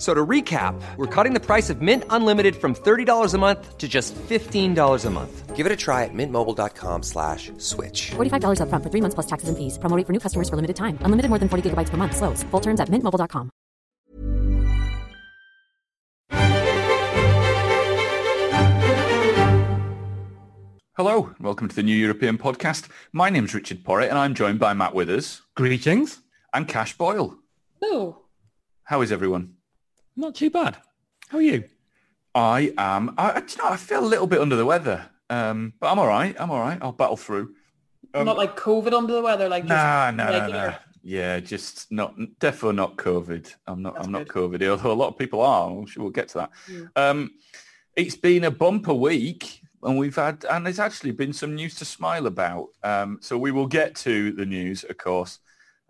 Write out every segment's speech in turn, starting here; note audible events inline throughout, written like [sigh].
F- So to recap, we're cutting the price of Mint Unlimited from $30 a month to just $15 a month. Give it a try at mintmobile.com slash switch. $45 upfront for three months plus taxes and fees. Promo for new customers for limited time. Unlimited more than 40 gigabytes per month. Slows. Full terms at mintmobile.com. Hello, and welcome to the New European Podcast. My name's Richard Porritt, and I'm joined by Matt Withers Greetings. and Cash Boyle. Hello. How is everyone? Not too bad. How are you? I am. I, I- you know, I feel a little bit under the weather, um, but I'm all right. I'm all right. I'll battle through. Um, not like COVID under the weather, like just Nah, nah, nah, regular. nah. Yeah, just not defo not COVID. I'm not. That's I'm not. COVID. Although a lot of people are. I'm sure we'll get to that. Yeah. Um, it's been a bumper week, and we've had, and there's actually been some news to smile about. Um, so we will get to the news, of course,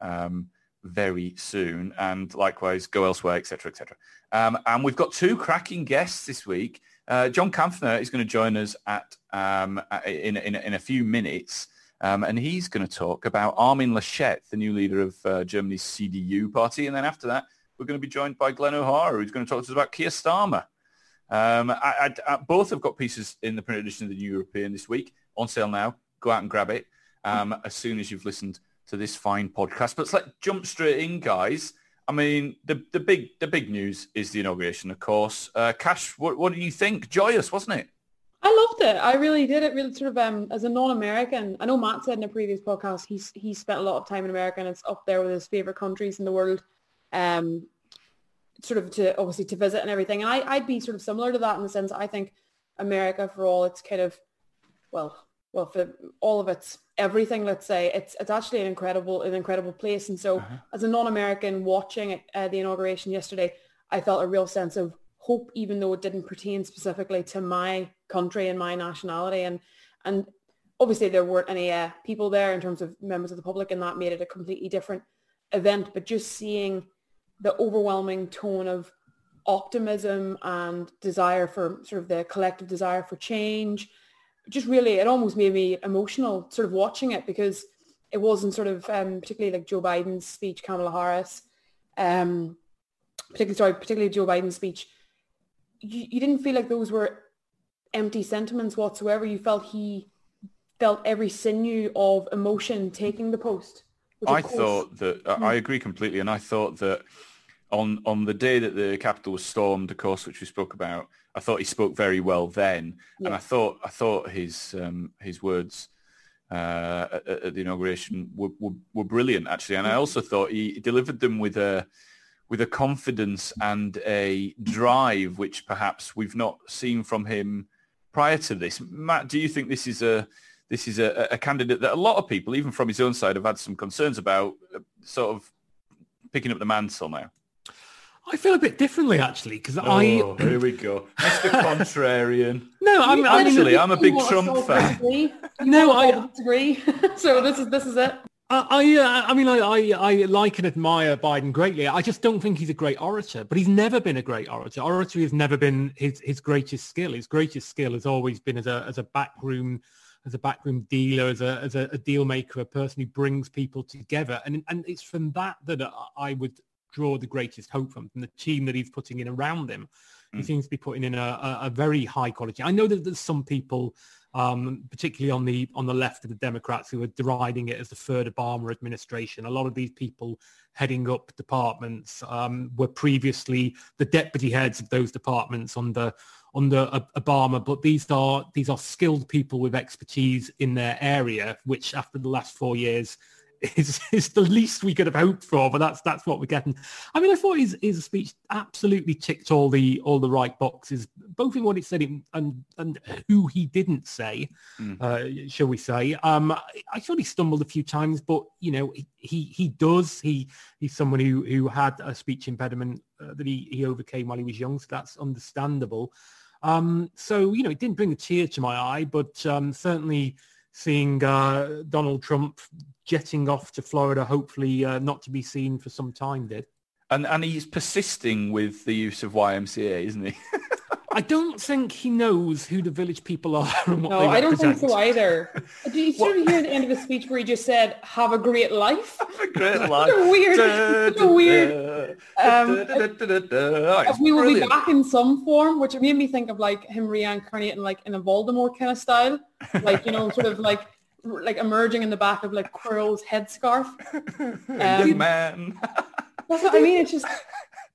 um, very soon, and likewise go elsewhere, etc., etc. Um, and we've got two cracking guests this week. Uh, John Kampfner is going to join us at um, uh, in, in in a few minutes. Um, and he's going to talk about Armin Laschet, the new leader of uh, Germany's CDU party. And then after that, we're going to be joined by Glen O'Hara, who's going to talk to us about Keir Starmer. Um, I, I, I- both have got pieces in the print edition of the New European this week on sale now. Go out and grab it um, as soon as you've listened to this fine podcast. But let's jump straight in, guys. I mean, the, the big the big news is the inauguration, of course. Uh, Cash, what, what do you think? Joyous, wasn't it? I loved it. I really did. It really sort of um as a non-American. I know Matt said in a previous podcast he's he spent a lot of time in America and it's up there with his favorite countries in the world. Um, sort of to obviously to visit and everything. And I I'd be sort of similar to that in the sense I think America for all its kind of well well for all of its everything let's say it's it's actually an incredible an incredible place. And so as a non-american watching it, uh, the inauguration yesterday i felt a real sense of hope even though it didn't pertain specifically to my country and my nationality. And and obviously there weren't any uh, people there in terms of members of the public and that made it a completely different event. But just seeing the overwhelming tone of optimism and desire for sort of the collective desire for change just really it almost made me emotional sort of watching it because it wasn't sort of um, particularly like Joe Biden's speech, Kamala Harris, um, particularly sorry, particularly Joe Biden's speech. You, you didn't feel like those were empty sentiments whatsoever. You felt he felt every sinew of emotion taking the post. which I thought that I I agree completely, and I thought that on on the day that the capital was stormed, of course, which we spoke about, I thought he spoke very well then, and I thought I thought his um, his words uh, at, at the inauguration were, were, were brilliant actually, and I also thought he delivered them with a with a confidence and a drive which perhaps we've not seen from him prior to this. Matt, do you think this is a this is a, a candidate that a lot of people, even from his own side, have had some concerns about, uh, sort of picking up the mantle now? I feel a bit differently actually because Oh, I here we go, Mr. [laughs] Contrarian. no, I'm I Actually, I'm a big You Trump fan. [laughs] You No, I- agree. [laughs] so this is this is it. I, I, uh, I mean, I, I, I like and admire Biden greatly. I just don't think he's a great orator, but he's never been a great orator. Oratory has never been his, his greatest skill. His greatest skill has always been as a, as a backroom, as a backroom dealer, as a, as a, a deal maker, a person who brings people together. And, and it's from that that I- I would draw the greatest hope from, from the team that he's putting in around him. He seems to be putting in a, a, a very high quality. I know that there's some people um, particularly on the on the left of the Democrats who are deriding it as the third Obama administration. A lot of these people heading up departments um, were previously the deputy heads of those departments under under Obama, but these are these are skilled people with expertise in their area, which after the last four years is [laughs] is the least we could have hoped for, but that's that's what we're getting. I mean, I thought his his speech absolutely ticked all the all the right boxes, both in what he said and and who he didn't say, mm. uh, shall we say? Um, I thought he stumbled a few times, but you know, he he does. He he's someone who who had a speech impediment uh, that he he overcame while he was young, so that's understandable. Um, so you know, it didn't bring a tear to my eye, but um, certainly seeing uh, Donald Trump jetting off to Florida, hopefully uh, not to be seen for some time, did. And and he's persisting with the use of YMCA, isn't he? [laughs] I don't think he knows who the village people are [laughs] and what no, they I don't think so either. [laughs] Did you sort of hear the end of his speech where he just said, "Have a great life"? Have a great life. a weird, a weird. Um, we will be back in some form, which made me think of like him reincarnating like in a Voldemort kind of style, like you know, sort of like like emerging in the back of like [laughs] Quirrell's headscarf. Um, man. [laughs] that's what I mean. It's just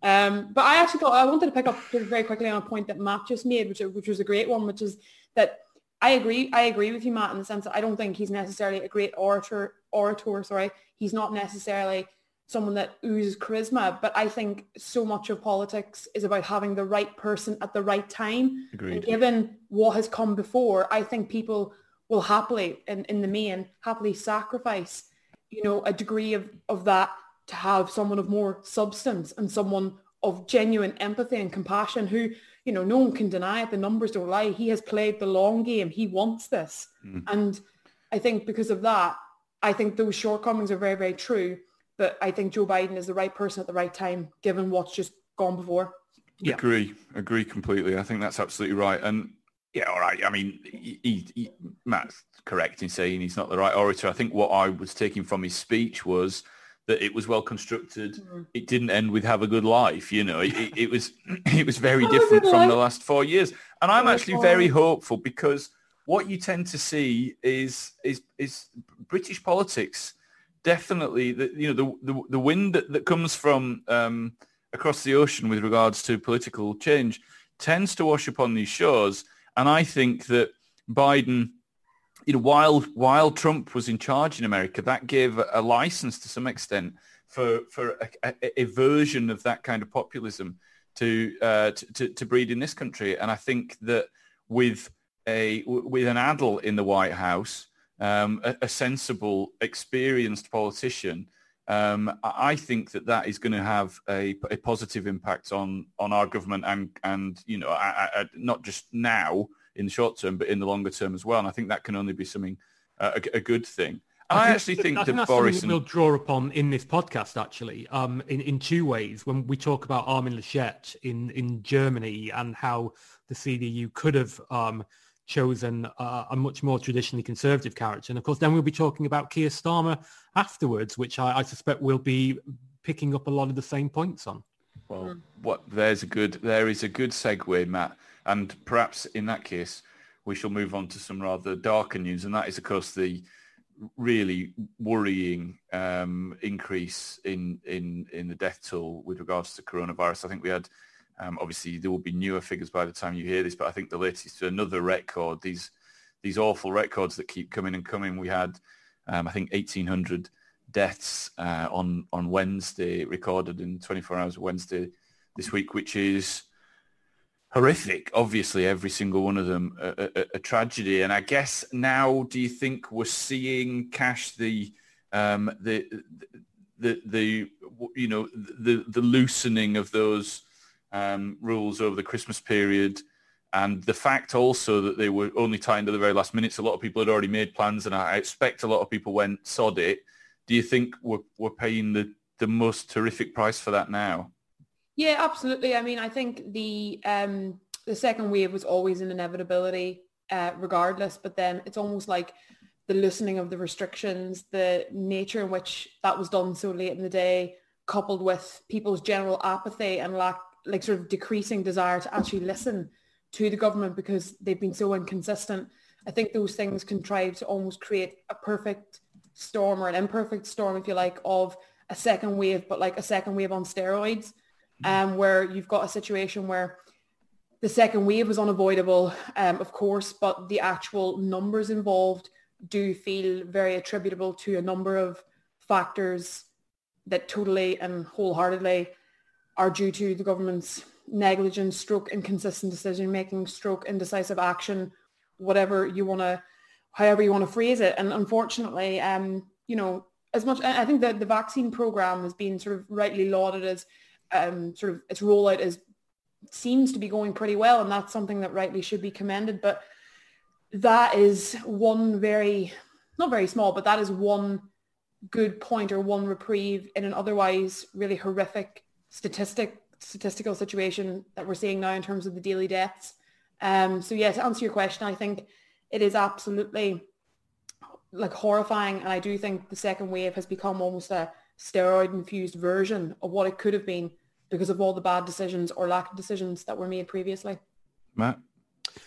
um, but I actually thought I wanted to pick up very quickly on a point that Matt just made, which which was a great one, which is that I agree. I agree with you, Matt, in the sense that I don't think he's necessarily a great orator. Orator, sorry, he's not necessarily someone that oozes charisma, but I think so much of politics is about having the right person at the right time. Agreed. And given what has come before, I think people will happily, in, in the main, happily sacrifice, you know, a degree of, of that to have someone of more substance and someone of genuine empathy and compassion who, you know, no one can deny it. The numbers don't lie. He has played the long game. He wants this. Mm. And I think because of that, I think those shortcomings are very, very true. But I think Joe Biden is the right person at the right time, given what's just gone before. Yeah. Agree. Agree completely. I think that's absolutely right. And yeah, all right. I mean, he, he, Matt's correct in saying he's not the right orator. I think what I was taking from his speech was that it was well constructed. Mm. It didn't end with "Have a good life." You know, it, it, was [laughs] [laughs] it was very different from the last four years. And I'm actually very hopeful because what you tend to see is is is British politics definitely the you know the the, the wind that, that comes from um, across the ocean with regards to political change tends to wash upon these shores. And I think that Biden you know, while while Trump was in charge in America, that gave a, a license to some extent for for a, a, a, version of that kind of populism to, uh, to, to to breed in this country. And I think that with a with an adult in the White House, um, a, sensible, experienced politician, um, I think that that is going to have a, a, positive impact on on our government and and you know I, I, not just now in the short term, but in the longer term as well. And I think that can only be something uh, a, a, good thing. I, I actually think, that Boris and... we'll draw upon in this podcast actually um, in in two ways. When we talk about Armin Laschet in in Germany and how the CDU could have um, chosen uh, a much more traditionally conservative character, and of course then we'll be talking about Keir Starmer afterwards, which I, I suspect will be picking up a lot of the same points on. Well, what there's a good there is a good segue, Matt. And perhaps in that case, we shall move on to some rather darker news, and that is, of course, the really worrying um, increase in, in, in the death toll with regards to coronavirus. I think we had, um, obviously, there will be newer figures by the time you hear this, but I think the latest another record, these these awful records that keep coming and coming. We had, um, I think, 1,800 deaths uh, on on Wednesday, recorded in 24 hours of Wednesday this week, which is horrific. Obviously, every single one of them a, a, a, tragedy. And I guess now, do you think we're seeing Cash the um, the the the you know the the loosening of those um, rules over the Christmas period? And the fact also that they were only tied to the very last minutes, a lot of people had already made plans, and I expect a lot of people went sod it. Do you think we're, we're paying the, the most terrific price for that now? Yeah, absolutely. I mean, I think the um, the second wave was always an inevitability, uh, regardless. But then it's almost like the loosening of the restrictions, the nature in which that was done so late in the day, coupled with people's general apathy and lack, like sort of decreasing desire to actually listen to the government because they've been so inconsistent. I think those things contrive to almost create a perfect storm or an imperfect storm, if you like, of a second wave, but like a second wave on steroids um, where you've got a situation where the second wave was unavoidable, um, of course, but the actual numbers involved do feel very attributable to a number of factors that totally and wholeheartedly are due to the government's negligence, stroke inconsistent decision making, stroke indecisive action, whatever you want to, however you want to phrase it. And unfortunately, um, you know, as much, I think that the vaccine program has been sort of rightly lauded as um, sort of its rollout is seems to be going pretty well, and that's something that rightly should be commended. But that is one very, not very small, but that is one good point or one reprieve in an otherwise really horrific statistic statistical situation that we're seeing now in terms of the daily deaths. Um, so yeah, to answer your question, I think it is absolutely like horrifying, and I do think the second wave has become almost a steroid infused version of what it could have been because of all the bad decisions or lack of decisions that were made previously. Matt?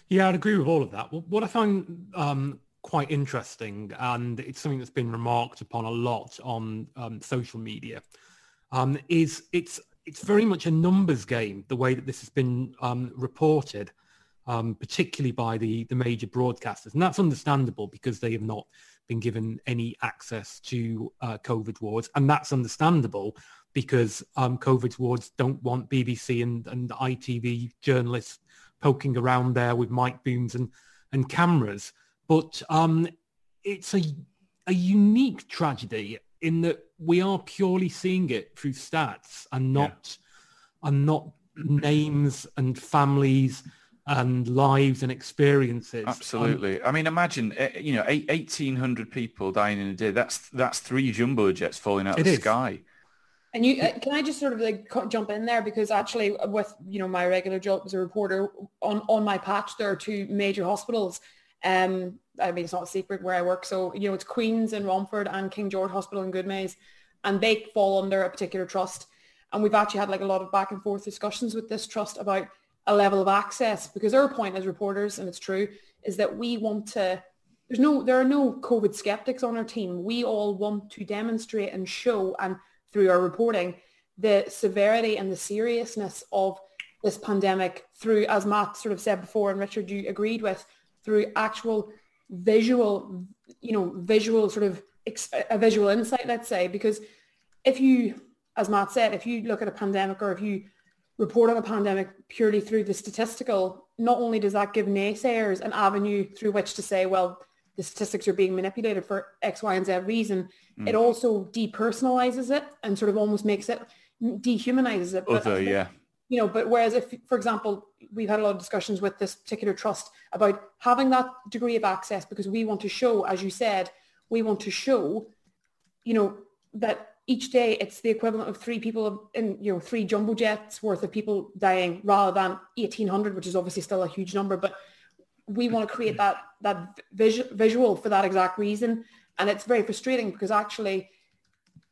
Yeah, I'd agree with all of that. What I find um, quite interesting, and it's something that's been remarked upon a lot on um, social media, um, is it's it's very much a numbers game, the way that this has been um, reported, um, particularly by the, the major broadcasters. And that's understandable because they have not been given any access to uh, COVID wards. And that's understandable because um, COVID wards don't want BBC and, and ITV journalists poking around there with mic booms and, and cameras. But um, it's a, a unique tragedy in that we are purely seeing it through stats and not yeah. and not names and families and lives and experiences. Absolutely. Um, I mean, imagine eh, you know, eighteen hundred people dying in a day. That's that's three jumbo jets falling out of the is. sky. And you uh, can I just sort of like jump in there because actually with you know my regular job as a reporter on on my patch there are two major hospitals um I mean, it's not a secret where I work. So, you know, it's Queen's in Romford and King George Hospital in Goodmayes, and they fall under a particular trust. And we've actually had like a lot of back and forth discussions with this trust about a level of access because our point as reporters, and it's true, is that we want to, there's no, there are no COVID skeptics on our team. We all want to demonstrate and show and through our reporting the severity and the seriousness of this pandemic through, as Matt sort of said before, and Richard, you agreed with, through actual visual, you know, visual sort of a visual insight, let's say, because if you, as Matt said, if you look at a pandemic or if you report on a pandemic purely through the statistical, not only does that give naysayers an avenue through which to say, well, the statistics are being manipulated for X, Y, and Z reason, mm. it also depersonalizes it and sort of almost makes it dehumanizes it. Other, yeah you know, but whereas if, for example, we've had a lot of discussions with this particular trust about having that degree of access because we want to show, as you said, we want to show, you know, that each day it's the equivalent of three people in, you know, three jumbo jets worth of people dying rather than 1800, which is obviously still a huge number. But we want to create that, that visual, visual for that exact reason. And it's very frustrating because actually,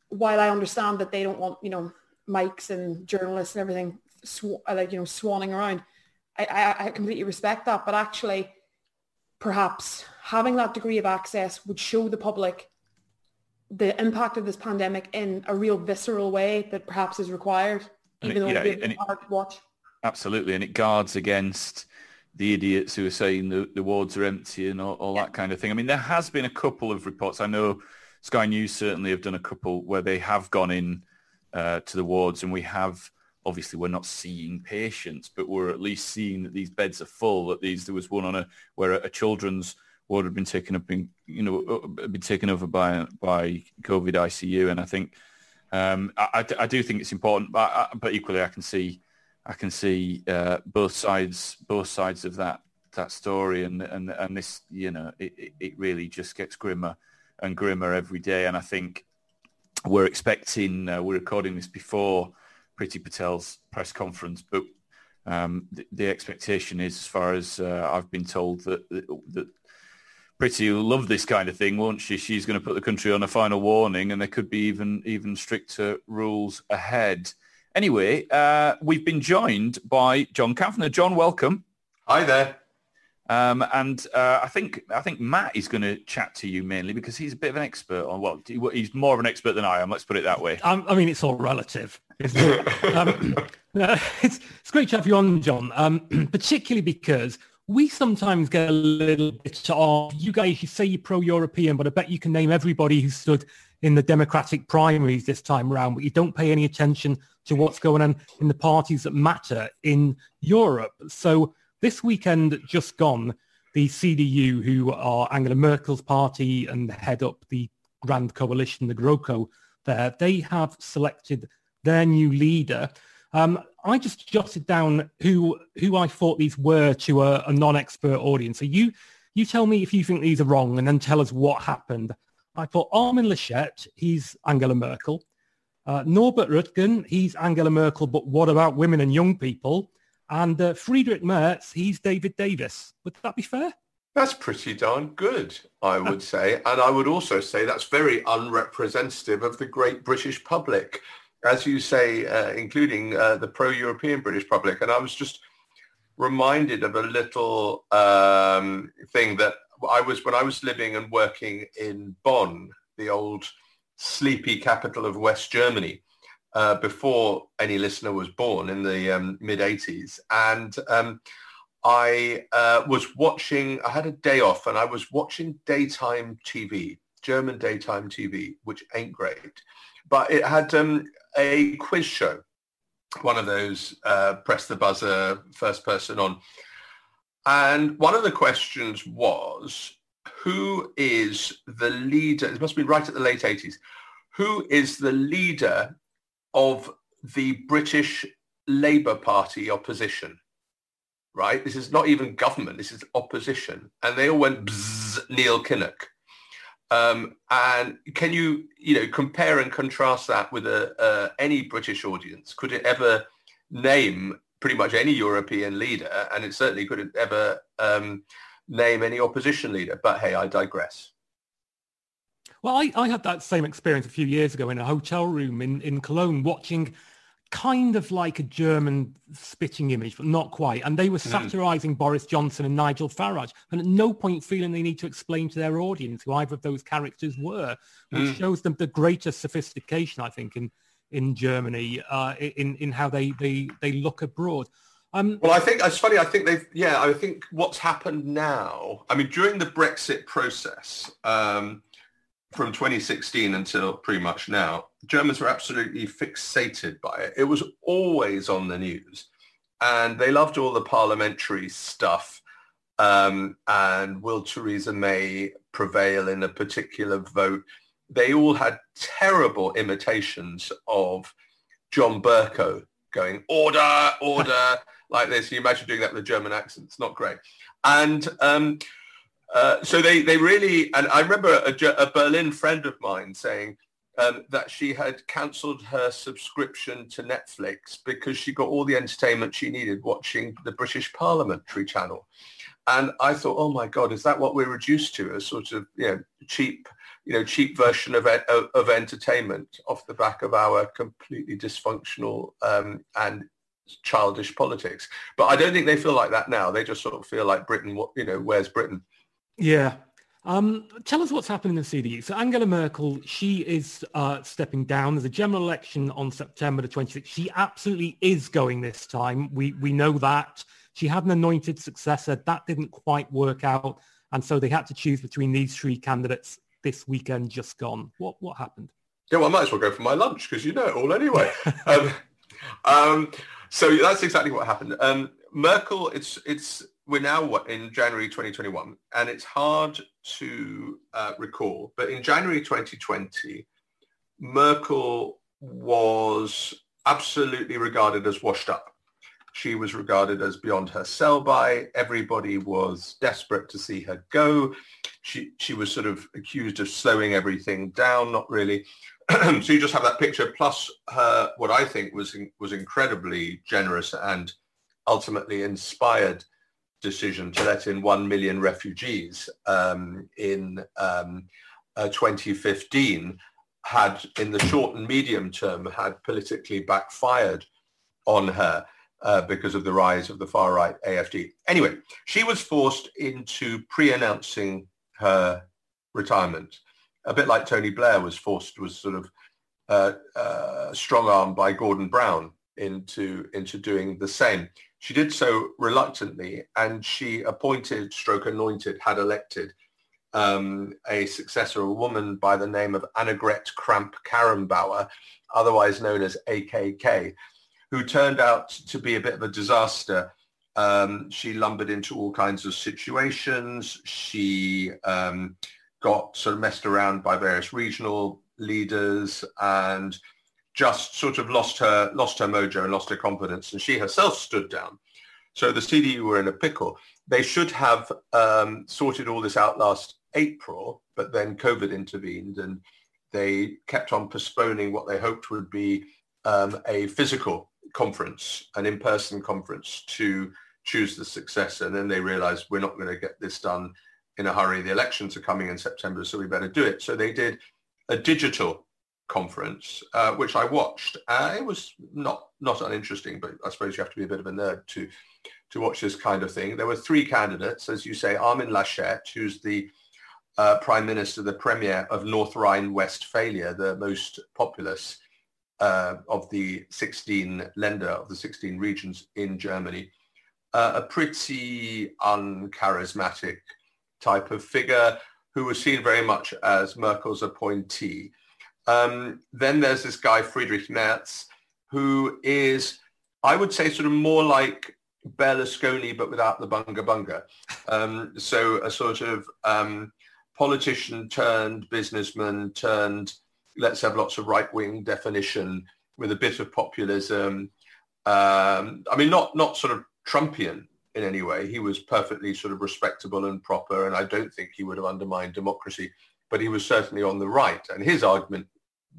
while I understand that they don't want, you know, mics and journalists and everything sw- like you know swanning around. I, I, I completely respect that, but actually, perhaps having that degree of access would show the public the impact of this pandemic in a real visceral way that perhaps is required, even it, though yeah, it's hard to watch. Absolutely, and it guards against the idiots who are saying the, the wards are empty and all, all yeah. that kind of thing. I mean, there has been a couple of reports. I know Sky News certainly have done a couple where they have gone in uh, to the wards and we have obviously we're not seeing patients, but we're at least seeing that these beds are full. That these there was one on a where a, children's ward had been taken up in you know uh, been taken over by by COVID ICU, and I think um, I, I, do think it's important, but but equally I can see I can see uh, both sides both sides of that that story, and and and this you know it, it really just gets grimmer and grimmer every day, and I think we're expecting uh, we're recording this before Priti Patel's press conference, but um, the, the, expectation is, as far as uh, I've been told, that, that, that will love this kind of thing, won't she? She's going to put the country on a final warning, and there could be even even stricter rules ahead. Anyway, uh, we've been joined by John Kampfner. John, welcome. Hi there. Um, and uh, I think I think Matt is going to chat to you mainly because he's a bit of an expert on well, he's more of an expert than I am. Let's put it that way. Um, I mean, it's all relative. It? [laughs] um, uh, [laughs] it's it's great to have you on, John. Um, [clears throat] particularly because we sometimes get a little bit of you guys. You say you're pro-European, but I bet you can name everybody who stood in the Democratic primaries this time around, but you don't pay any attention to what's going on in the parties that matter in Europe. So this weekend just gone, the CDU, who are Angela Merkel's party and head up the Grand Coalition, the GroKo there, they have selected their new leader. Um, I just jotted down who who I thought these were to a, a non-expert audience. So you you tell me if you think these are wrong and then tell us what happened. I thought Armin Laschet, he's Angela Merkel. Uh, Norbert Röttgen, he's Angela Merkel, but what about women and young people? And uh, Friedrich Merz, he's David Davis. Would that be fair? That's pretty darn good, I would say. And I would also say that's very unrepresentative of the great British public, as you say, uh, including uh, the pro-European British public. And I was just reminded of a little um, thing that I was when I was living and working in Bonn, the old sleepy capital of West Germany uh, before any listener was born in the um, mid 80s. And um, I uh, was watching, I had a day off and I was watching daytime TV, German daytime TV, which ain't great. But it had um, a quiz show, one of those uh, press the buzzer, first person on. And one of the questions was, who is the leader? It must be right at the late 80s. Who is the leader of the British Labour Party opposition, right? This is not even government. This is opposition. And they all went, Neil Kinnock. Um, and can you, you know, compare and contrast that with a, uh, any British audience? Could it ever name pretty much any European leader? And it certainly couldn't ever um, name any opposition leader. But hey, I digress. Well, I, I had that same experience a few years ago in a hotel room in, in Cologne watching kind of like a German spitting image, but not quite. And they were hmm. satirizing mm. Boris Johnson and Nigel Farage, and at no point feeling they need to explain to their audience who either of those characters were, which mm. shows them the greater sophistication, I think, in in Germany, uh, in in how they they they look abroad. Um, well, I think it's funny. I think they've yeah. I think what's happened now. I mean, during the Brexit process. Um, from 2016 until pretty much now, Germans were absolutely fixated by it. It was always on the news. And they loved all the parliamentary stuff. Um, and will Theresa May prevail in a particular vote? They all had terrible imitations of John Bercow going, order, order, [laughs] like this. You imagine doing that with a German accent. It's not great. And um, uh, so they, they really, and I remember a, a Berlin friend of mine saying um, that she had cancelled her subscription to Netflix because she got all the entertainment she needed watching the British Parliamentary channel. And I thought, oh my God, is that what we're reduced to? A sort of, you know, cheap, you know, cheap version of, of, of entertainment off the back of our completely dysfunctional um, and childish politics. But I don't think they feel like that now. They just sort of feel like Britain, you know, where's Britain? Yeah. Um, tell us what's happening in the CDU. So Angela Merkel, she is uh, stepping down. There's a general election on September the 26th. She absolutely is going this time. We we know that. She had an anointed successor. That didn't quite work out. And so they had to choose between these three candidates this weekend just gone. What what happened? Yeah, well, I might as well go for my lunch because you know it all anyway. [laughs] um, um, so that's exactly what happened. Um, Merkel, it's it's we're now in January 2021, and it's hard to uh, recall, but in January 2020, Merkel was absolutely regarded as washed up. She was regarded as beyond her sell-by. Everybody was desperate to see her go. She, she was sort of accused of slowing everything down, not really. [clears throat] so you just have that picture, plus her, what I think was, was incredibly generous and ultimately inspired decision to let in 1 million refugees um, in um, uh, 2015 had, in the short and medium term, had politically backfired on her uh, because of the rise of the far-right AFD. Anyway, she was forced into pre-announcing her retirement, a bit like Tony Blair was forced, was sort of uh, uh, strong-armed by Gordon Brown into, into doing the same. She did so reluctantly and she appointed, stroke anointed, had elected um, a successor, a woman by the name of Annegret Kramp-Karrenbauer, otherwise known as AKK, who turned out to be a bit of a disaster. Um, she lumbered into all kinds of situations. She um, got sort of messed around by various regional leaders and just sort of lost her lost her mojo and lost her confidence, and she herself stood down. So the CDU were in a pickle. They should have um, sorted all this out last April, but then COVID intervened and they kept on postponing what they hoped would be um, a physical conference, an in-person conference to choose the successor. And then they realized we're not going to get this done in a hurry. The elections are coming in September, so we better do it. So they did a digital conference, uh, which I watched. Uh, it was not not uninteresting, but I suppose you have to be a bit of a nerd to to watch this kind of thing. There were three candidates, as you say, Armin Laschet, who's the uh, Prime Minister, the Premier of North Rhine-Westphalia, the most populous uh, of the 16 Länder, of the 16 regions in Germany. Uh, a pretty uncharismatic type of figure who was seen very much as Merkel's appointee. Um, then there's this guy, Friedrich Merz, who is, I would say, sort of more like Berlusconi, but without the bunga bunga. Um, so a sort of um, politician turned businessman turned, let's have lots of right-wing definition with a bit of populism. Um, I mean, not not sort of Trumpian in any way. He was perfectly sort of respectable and proper, and I don't think he would have undermined democracy. But he was certainly on the right, and his argument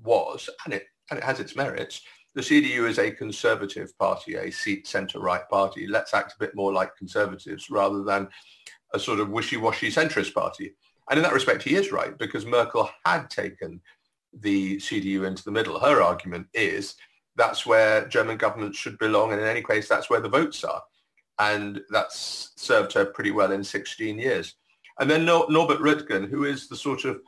was, and it and it has its merits, the CDU is a conservative party, a seat centre-right party. Let's act a bit more like conservatives rather than a sort of wishy-washy centrist party. And in that respect, he is right because Merkel had taken the CDU into the middle. Her argument is that's where German governments should belong. And in any case, that's where the votes are. And that's served her pretty well in 16 years. And then Norbert Röttgen, who is the sort of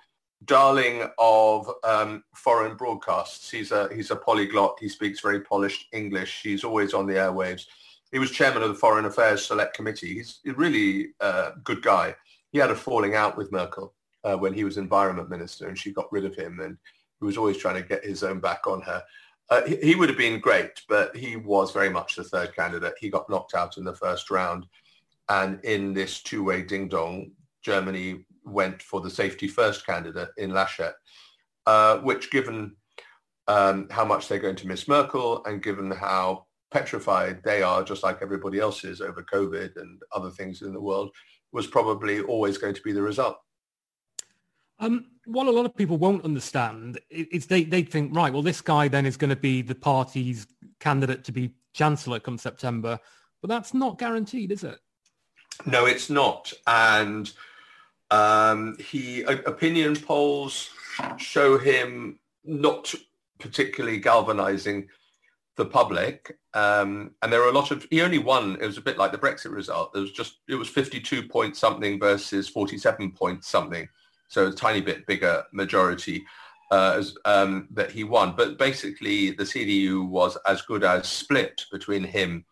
darling of um, foreign broadcasts. He's a he's a polyglot. He speaks very polished English. He's always on the airwaves. He was chairman of the Foreign Affairs Select Committee. He's a really uh, good guy. He had a falling out with Merkel uh, when he was environment minister, and she got rid of him. And he was always trying to get his own back on her. Uh, he, he would have been great, but he was very much the third candidate. He got knocked out in the first round. And in this two-way ding-dong, Germany went for the safety first candidate in Laschet, uh, which given um, how much they're going to miss Merkel and given how petrified they are, just like everybody else is over COVID and other things in the world, was probably always going to be the result. Um, what a lot of people won't understand is they, they think, right, well, this guy then is going to be the party's candidate to be chancellor come September. But that's not guaranteed, is it? No, it's not. And um, he opinion polls show him not particularly galvanizing the public. Um, and there are a lot of, he only won, it was a bit like the Brexit result. It was just, it was 52 point something versus 47 point something. So a tiny bit bigger majority uh, as, um, that he won. But basically the CDU was as good as split between him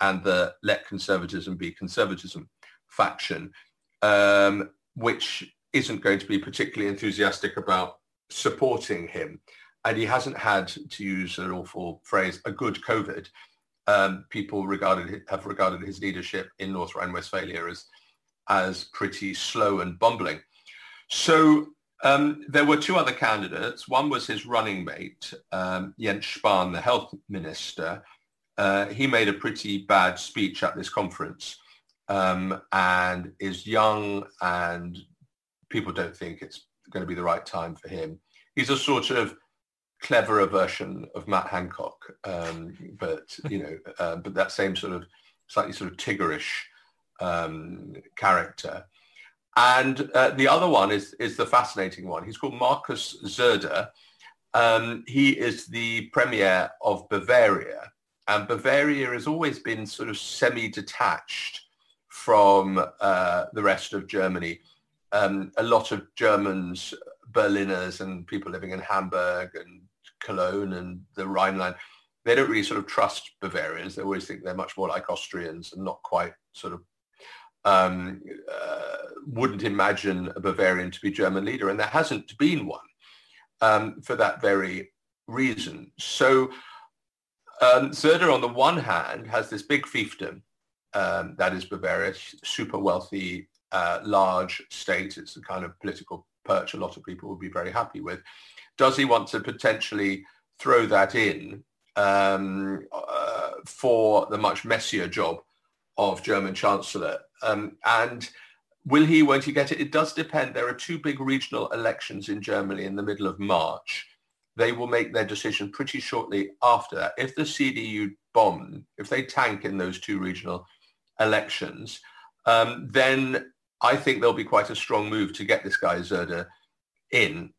and the let conservatism be conservatism faction. Um, which isn't going to be particularly enthusiastic about supporting him. And he hasn't had, to use an awful phrase, a good COVID. Um, people regarded have regarded his leadership in North Rhine-Westphalia as as pretty slow and bumbling. So um, there were two other candidates. One was his running mate, um, Jens Spahn, the health minister. Uh, he made a pretty bad speech at this conference um, and is young and people don't think it's going to be the right time for him. He's a sort of cleverer version of Matt Hancock, um, but you know, [laughs] uh, but that same sort of slightly sort of Tiggerish um, character. And uh, the other one is is the fascinating one. He's called Markus Söder. Um, he is the premier of Bavaria, and Bavaria has always been sort of semi-detached from uh, the rest of Germany. Um, a lot of Germans, Berliners and people living in Hamburg and Cologne and the Rhineland, they don't really sort of trust Bavarians. They always think they're much more like Austrians and not quite sort of um, uh, wouldn't imagine a Bavarian to be German leader, and there hasn't been one um, for that very reason. So um, Söder, on the one hand, has this big fiefdom um, that is Bavaria, super wealthy, uh, large state. It's the kind of political perch a lot of people would be very happy with. Does he want to potentially throw that in um, uh, for the much messier job of German Chancellor? Um, and will he, won't he get it? It does depend. There are two big regional elections in Germany in the middle of March. They will make their decision pretty shortly after that. If the CDU bomb, if they tank in those two regional elections, um, then I think there'll be quite a strong move to get this guy Söder in.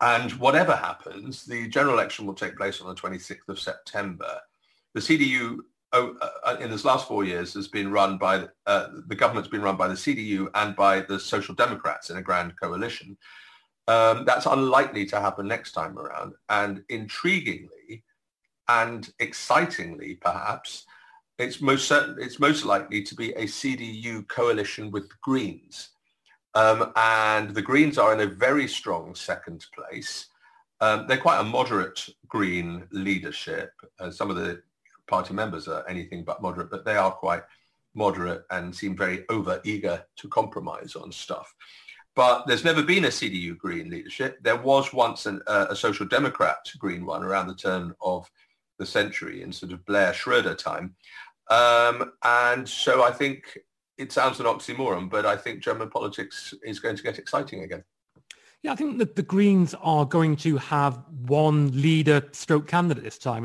And whatever happens, the general election will take place on the 26th of September. The CDU oh, uh, in this last four years has been run by uh, the government's been run by the CDU and by the Social Democrats in a grand coalition. Um, that's unlikely to happen next time around. And intriguingly and excitingly, perhaps, it's most certain, it's most likely to be a CDU coalition with the Greens. Um, and the Greens are in a very strong second place. Um, they're quite a moderate Green leadership. Uh, some of the party members are anything but moderate, but they are quite moderate and seem very over eager to compromise on stuff. But there's never been a CDU Green leadership. There was once an, uh, a Social Democrat Green one around the turn of the century in sort of Blair Schroeder time. Um, and so I think it sounds an oxymoron, but I think German politics is going to get exciting again. Yeah, I think that the Greens are going to have one leader stroke candidate this time.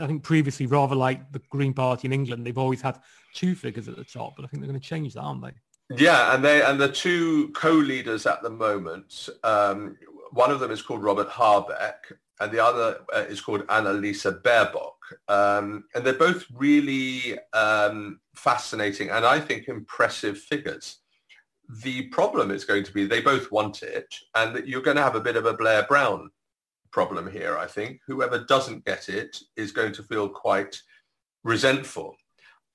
I think previously, rather like the Green Party in England, they've always had two figures at the top, but I think they're going to change that, aren't they? Yeah, and they and the two co-leaders at the moment, um, one of them is called Robert Habeck, and the other uh, is called Annalena Baerbock. Um, and they're both really um, fascinating and I think impressive figures. The problem is going to be they both want it and that you're going to have a bit of a Blair Brown problem here, I think. Whoever doesn't get it is going to feel quite resentful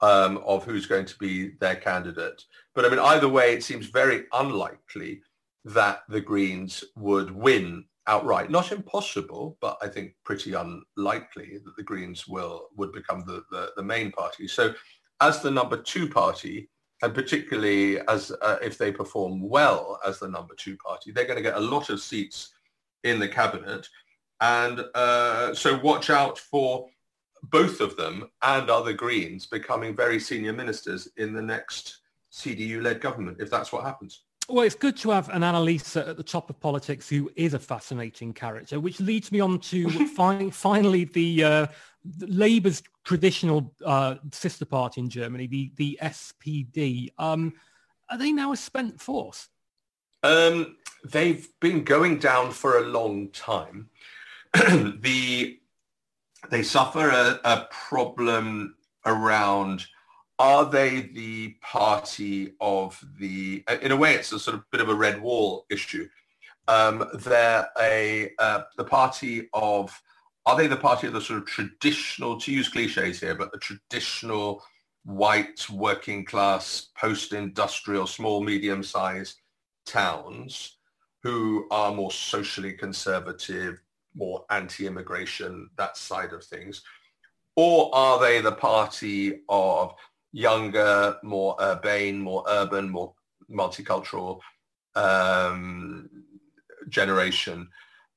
um, of who's going to be their candidate. But I mean, either way, it seems very unlikely that the Greens would win outright. Not impossible, but I think pretty unlikely that the Greens will would become the, the, the main party. So as the number two party, and particularly as uh, if they perform well as the number two party, they're going to get a lot of seats in the cabinet. And uh, so watch out for both of them and other Greens becoming very senior ministers in the next CDU-led government, if that's what happens. Well, it's good to have an Annalena at the top of politics who is a fascinating character, which leads me on to [laughs] fi- finally the, uh, the, Labour's traditional uh, sister party in Germany, the, the SPD. Um, are they now a spent force? Um, they've been going down for a long time. [clears throat] the they suffer a, a problem around are they the party of the, in a way, it's a sort of bit of a red wall issue. Um, they're a, uh, the party of, are they the party of the sort of traditional, to use cliches here, but the traditional white working class, post-industrial, small, medium-sized towns who are more socially conservative, more anti-immigration, that side of things? Or are they the party of younger, more urbane, more urban, more multicultural um, generation.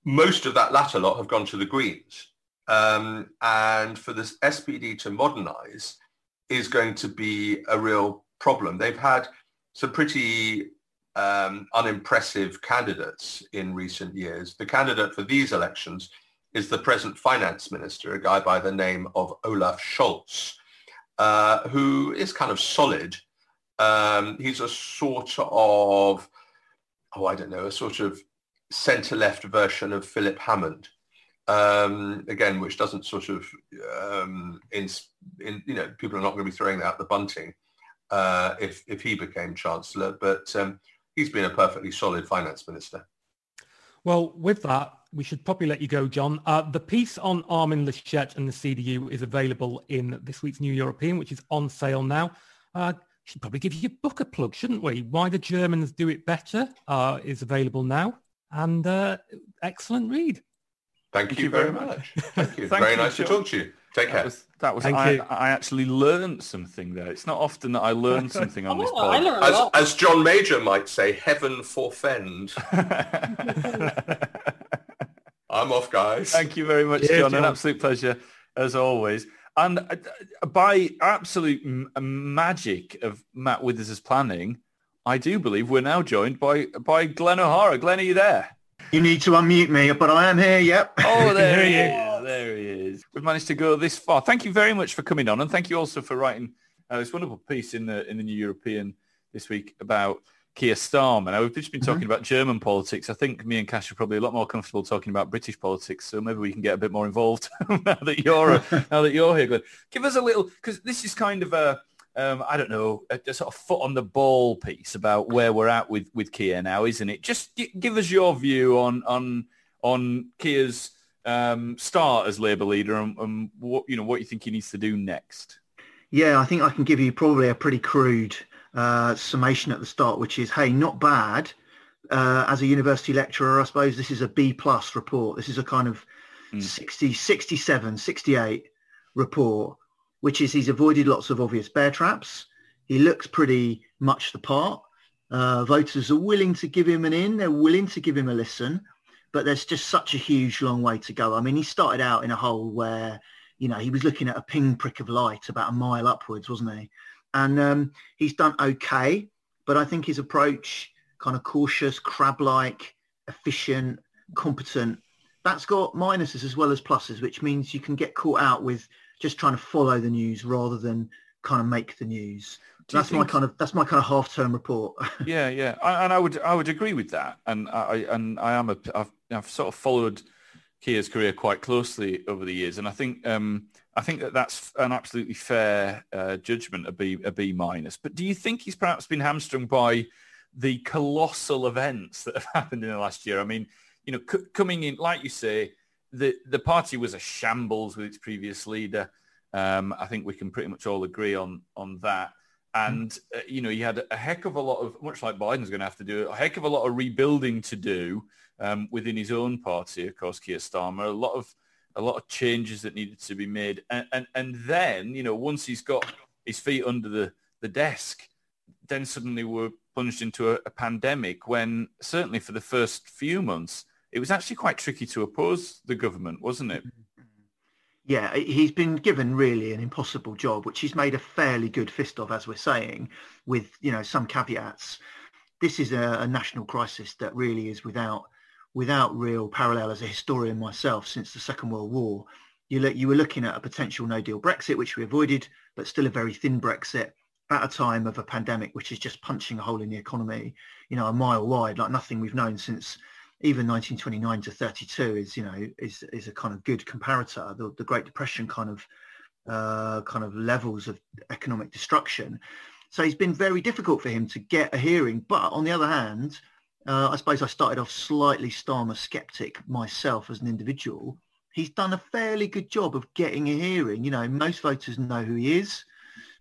Most of that latter lot have gone to the Greens. Um, and for this SPD to modernize is going to be a real problem. They've had some pretty um, unimpressive candidates in recent years. The candidate for these elections is the present finance minister, a guy by the name of Olaf Scholz, uh, who is kind of solid. Um, he's a sort of, oh, I don't know, a sort of centre-left version of Philip Hammond. Um, again, which doesn't sort of, um, in, in, you know, people are not going to be throwing out the bunting uh, if, if he became Chancellor, but um, he's been a perfectly solid finance minister. Well, with that, we should probably let you go, John. Uh, the piece on Armin Laschet and the CDU is available in this week's New European, which is on sale now. Uh, should probably give your book a plug, shouldn't we? Why the Germans Do It Better uh, is available now. And uh, excellent read. Thank, Thank you, you, very much. much. Thank you. [laughs] Thank very you, nice John. to talk to you. Take care. That was, that was I, I, actually learned something there. It's not often that I learn something on this [laughs] oh, podcast. As, as, John Major might say, heaven forfend. [laughs] I'm off, guys. Thank you very much, yeah, John. John. An absolute pleasure, as always. And uh, by absolute magic of Matt Withers' planning, I do believe we're now joined by by Glen O'Hara. Glen, are you there? You need to unmute me, but I am here, yep. Oh, there [laughs] he is. There he is. We've managed to go this far. Thank you very much for coming on, and thank you also for writing uh, this wonderful piece in the in the New European this week about Keir Starmer. Now, we've just been talking mm-hmm. about German politics. I think me and Cash are probably a lot more comfortable talking about British politics, so maybe we can get a bit more involved [laughs] now that you're [laughs] now that you're here, Glen. Give us a little, because this is kind of a, um, I don't know, a, a, sort of foot on the ball piece about where we're at with with Keir now, isn't it? Just g- give us your view on on on Keir's um, start as Labour leader and, and what you know what you think he needs to do next. Yeah, I think I can give you probably a pretty crude uh, summation at the start, which is, hey, not bad. Uh, as a university lecturer, I suppose this is a B plus report. This is a kind of mm. 60, 67, 68 report, which is he's avoided lots of obvious bear traps. He looks pretty much the part. Uh, voters are willing to give him an in. They're willing to give him a listen, but there's just such a huge long way to go. I mean, he started out in a hole where, you know, he was looking at a pinprick of light about a mile upwards, wasn't he? And um, he's done okay. But I think his approach, kind of cautious, crab-like, efficient, competent, that's got minuses as well as pluses, which means you can get caught out with just trying to follow the news rather than kind of make the news. that's think... my kind of that's my kind of half-term report. [laughs] yeah, yeah, I, and I would I would agree with that. And I and I am a I've, I've sort of followed Keir's career quite closely over the years, and I think um, I think that that's an absolutely fair uh, judgment, a B, a B minus. But do you think he's perhaps been hamstrung by the colossal events that have [laughs] happened in the last year? I mean, you know, c- coming in, like you say, the the party was a shambles with its previous leader. Um, I think we can pretty much all agree on on that. And uh, you know, he had a heck of a lot of, much like Biden's going to have to do, a heck of a lot of rebuilding to do um, within his own party. Of course, Keir Starmer, a lot of a lot of changes that needed to be made. And, and, and then, you know, once he's got his feet under the, the desk, then suddenly we're plunged into a, a pandemic when certainly for the first few months, it was actually quite tricky to oppose the government, wasn't it? Mm-hmm. Yeah, he's been given really an impossible job, which he's made a fairly good fist of, as we're saying, with you know some caveats. This is a, a national crisis that really is without without real parallel as a historian myself since the Second World War. You, look, you were looking at a potential no deal Brexit, which we avoided, but still a very thin Brexit at a time of a pandemic, which is just punching a hole in the economy, you know, a mile wide, like nothing we've known since even 1929 to 32 is, you know, is, is a kind of good comparator. The, the Great Depression kind of, uh, kind of levels of economic destruction. So it's been very difficult for him to get a hearing. But on the other hand, uh, I suppose I started off slightly Starmer skeptic myself as an individual. He's done a fairly good job of getting a hearing. You know, most voters know who he is.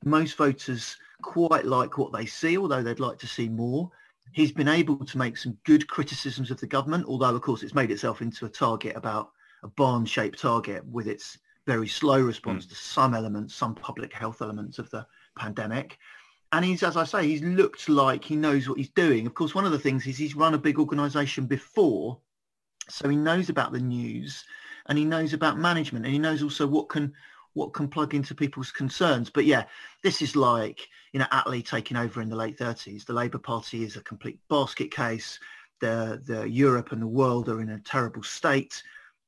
Most voters quite like what they see, although they'd like to see more. He's been able to make some good criticisms of the government, although of course it's made itself into a target about a barn-shaped target with its very slow response mm. to some elements, some public health elements of the pandemic and he's, as I say, he's looked like he knows what he's doing. Of course, one of the things is he's run a big organisation before, so he knows about the news and he knows about management and he knows also what can what can plug into people's concerns. But yeah, this is like you know Attlee taking over in the late 30s. The Labour Party is a complete basket case. The the Europe and the world are in a terrible state,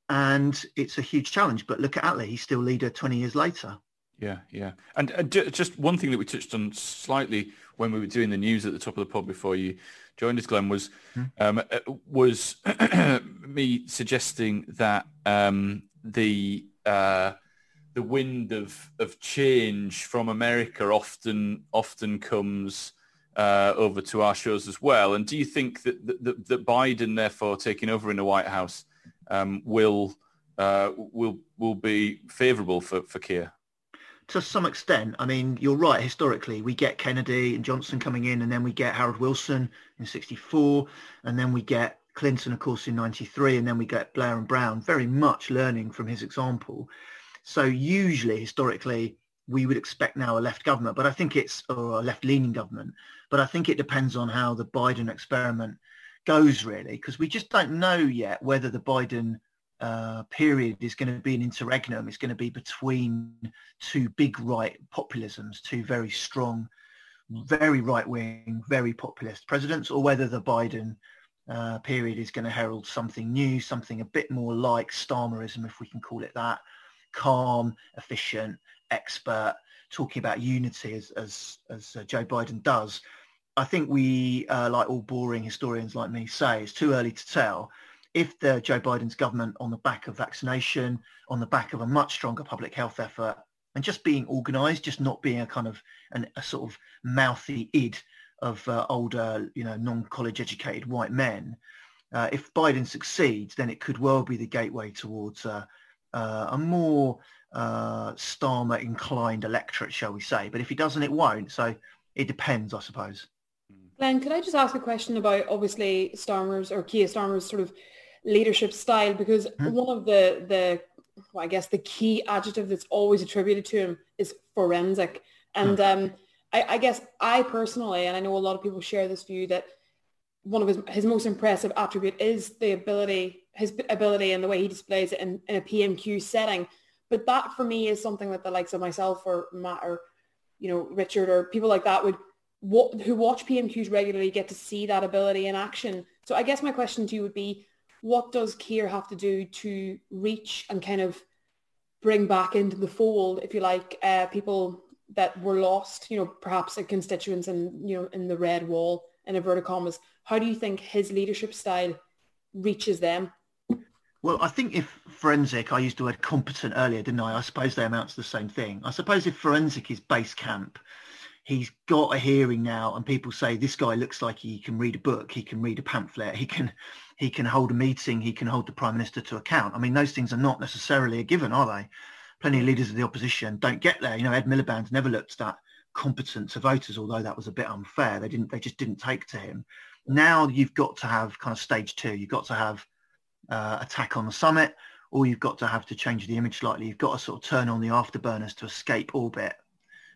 and it's a huge challenge. But look at Attlee; he's still leader 20 years later. Yeah, yeah. And uh, just one thing that we touched on slightly when we were doing the news at the top of the pod before you joined us, Glen, was hmm. um, uh, was [clears throat] me suggesting that um, the uh, the wind of of change from America often often comes uh, over to our shows as well. And do you think that that, that Biden, therefore, taking over in the White House, um, will uh, will will be favourable for for Keir? To some extent. I mean, you're right. Historically, we get Kennedy and Johnson coming in, and then we get Harold Wilson in '64, and then we get Clinton, of course, in '93, and then we get Blair and Brown. Very much learning from his example. So usually, historically, we would expect now a left government, but I think it's or a left-leaning government. But I think it depends on how the Biden experiment goes, really, because we just don't know yet whether the Biden uh, period is going to be an interregnum. It's going to be between two big right populisms, two very strong, very right-wing, very populist presidents, or whether the Biden uh, period is going to herald something new, something a bit more like Starmerism, if we can call it that, calm, efficient, expert, talking about unity as as, as uh, Joe Biden does. I think we, uh, like all boring historians like me, say it's too early to tell if the Joe Biden's government on the back of vaccination, on the back of a much stronger public health effort, and just being organised, just not being a kind of an, a sort of mouthy id of uh, older, you know, non-college educated white men. Uh, if Biden succeeds, then it could well be the gateway towards uh, uh a more uh, Starmer inclined electorate, shall we say. But if he doesn't, it won't. So it depends, I suppose. Glen, could I just ask a question about obviously Starmer's or Keir Starmer's sort of leadership style because hmm. one of the the well, I guess the key adjective that's always attributed to him is forensic. And hmm. um, I, I, guess I personally, and I know a lot of people share this view that one of his, his most impressive attribute is the ability, his ability and the way he displays it in, in a PMQ setting. But that for me is something that the likes of myself or Matt or, you know, Richard or people like that would, who watch PMQs regularly get to see that ability in action. So I guess my question to you would be, what does Keir have to do to reach and kind of bring back into the fold, if you like, uh, people that were lost, you know, perhaps a constituents in, you know, in the red wall in inverted commas. How do you think his leadership style reaches them? Well, I think if forensic, I used the word competent earlier, didn't I? I suppose they amount to the same thing. I suppose if forensic is base camp, he's got a hearing now and people say this guy looks like he can read a book he can read a pamphlet he can he can hold a meeting he can hold the prime minister to account. I mean those things are not necessarily a given are they? Plenty of leaders of the opposition don't get there. You know ed miliband's never looked that competent to voters although that was a bit unfair. They didn't they just didn't take to him. Now you've got to have kind of stage two. You've got to have uh, attack on the summit or you've got to have to change the image slightly. You've got to sort of turn on the afterburners to escape orbit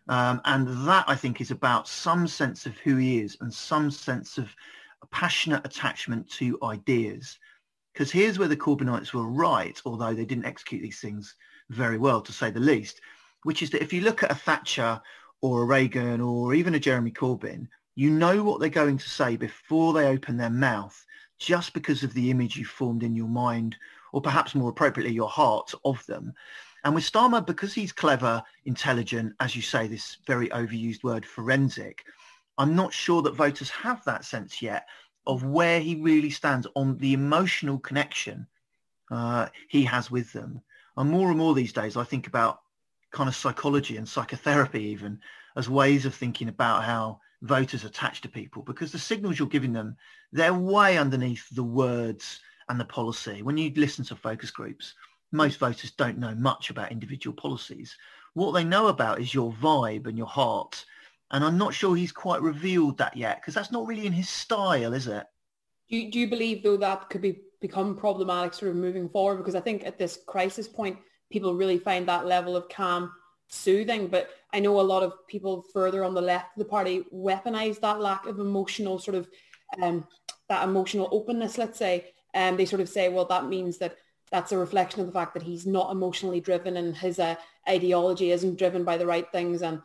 um, and that, I think, is about some sense of who he is and some sense of a passionate attachment to ideas. Because here's where the Corbynites were right, although they didn't execute these things very well, to say the least, which is that if you look at a Thatcher or a Reagan or even a Jeremy Corbyn, you know what they're going to say before they open their mouth just because of the image you formed in your mind or perhaps more appropriately your heart of them. And with Starmer, because he's clever, intelligent, as you say, this very overused word, forensic, I'm not sure that voters have that sense yet of where he really stands on the emotional connection uh, he has with them. And more and more these days, I think about kind of psychology and psychotherapy even as ways of thinking about how voters attach to people because the signals you're giving them, they're way underneath the words and the policy. When you listen to focus groups, most voters don't know much about individual policies. What they know about is your vibe and your heart. And I'm not sure he's quite revealed that yet because that's not really in his style, is it? Do you, do you believe though that could be become problematic sort of moving forward? Because I think at this crisis point, people really find that level of calm soothing. But I know a lot of people further on the left of the party weaponize that lack of emotional sort of um, that emotional openness, let's say. And they sort of say, well, that means that that's a reflection of the fact that he's not emotionally driven and his uh, ideology isn't driven by the right things and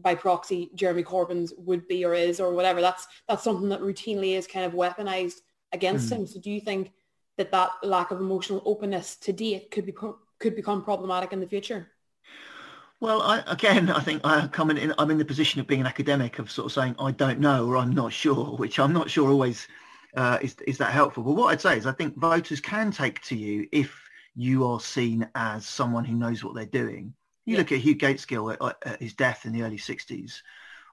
by proxy Jeremy Corbyn's would be or is or whatever. That's that's something that routinely is kind of weaponized against mm. him. So do you think that that lack of emotional openness to date could be could become problematic in the future? Well, I, again, I think I come in, I'm in the position of being an academic of sort of saying I don't know or I'm not sure, which I'm not sure always uh, is, is that helpful? But what I'd say is I think voters can take to you if you are seen as someone who knows what they're doing. You yeah. look at Hugh Gaitskell at, at his death in the early 60s,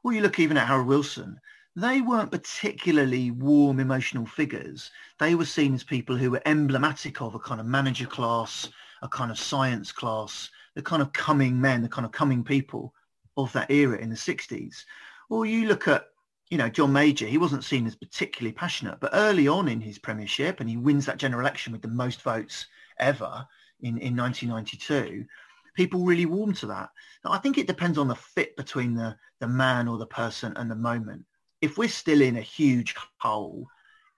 or you look even at Harold Wilson. They weren't particularly warm emotional figures. They were seen as people who were emblematic of a kind of manager class, a kind of science class. the kind of coming men, the kind of coming people of that era in the 60s. Or you look at, you know, John Major, he wasn't seen as particularly passionate, but early on in his premiership, and he wins that general election with the most votes ever in, in 1992, people really warm to that. Now, I think it depends on the fit between the, the man or the person and the moment. If we're still in a huge hole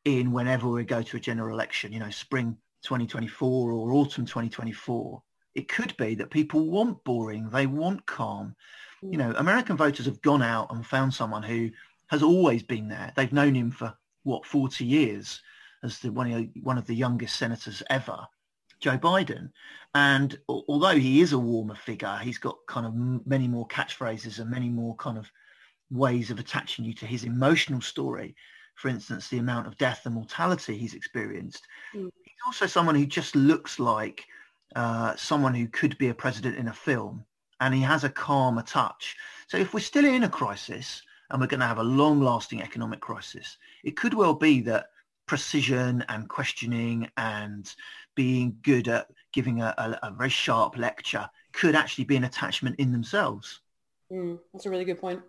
in whenever we go to a general election, you know, spring 2024 or autumn 2024, it could be that people want boring, they want calm. You mm. know, American voters have gone out and found someone who has always been there. They've known him for what 40 years as the one of, one of the youngest senators ever, Joe Biden. And although he is a warmer figure, he's got kind of many more catchphrases and many more kind of ways of attaching you to his emotional story. For instance, the amount of death and mortality he's experienced. Mm. He's also someone who just looks like uh, someone who could be a president in a film, and he has a calmer touch. So if we're still in a crisis and we're going to have a long-lasting economic crisis, it could well be that precision and questioning and being good at giving a, a, a very sharp lecture could actually be an attachment in themselves. Mm, that's a really good point.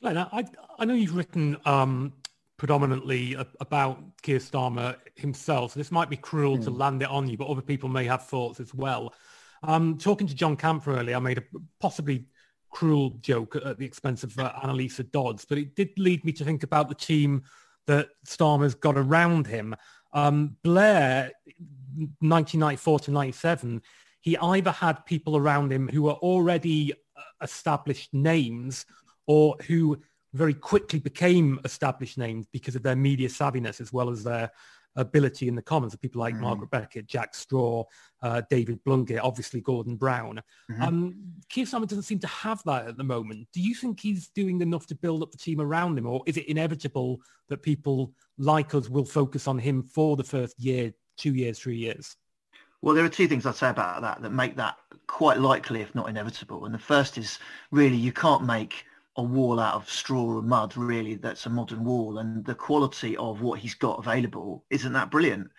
Glen, I, I know you've written um, predominantly about Keir Starmer himself, so this might be cruel mm. to land it on you, but other people may have thoughts as well. Um, talking to John Kampfner earlier, I made a possibly cruel joke at the expense of uh, Anneliese Dodds, but it did lead me to think about the team that Starmer's got around him. Um, Blair, 1994 to 97, he either had people around him who were already uh, established names or who very quickly became established names because of their media savviness as well as their ability in the Commons. Of people like mm. Margaret Beckett, Jack Straw, uh, David Blunkett, obviously Gordon Brown. Mm-hmm. Um, Keir Starmer doesn't seem to have that at the moment. Do you think he's doing enough to build up the team around him, or is it inevitable that people like us will focus on him for the first year, two years, three years? Well, there are two things I'd say about that that make that quite likely, if not inevitable. And the first is really you can't make a wall out of straw and mud really that's a modern wall and the quality of what he's got available isn't that brilliant.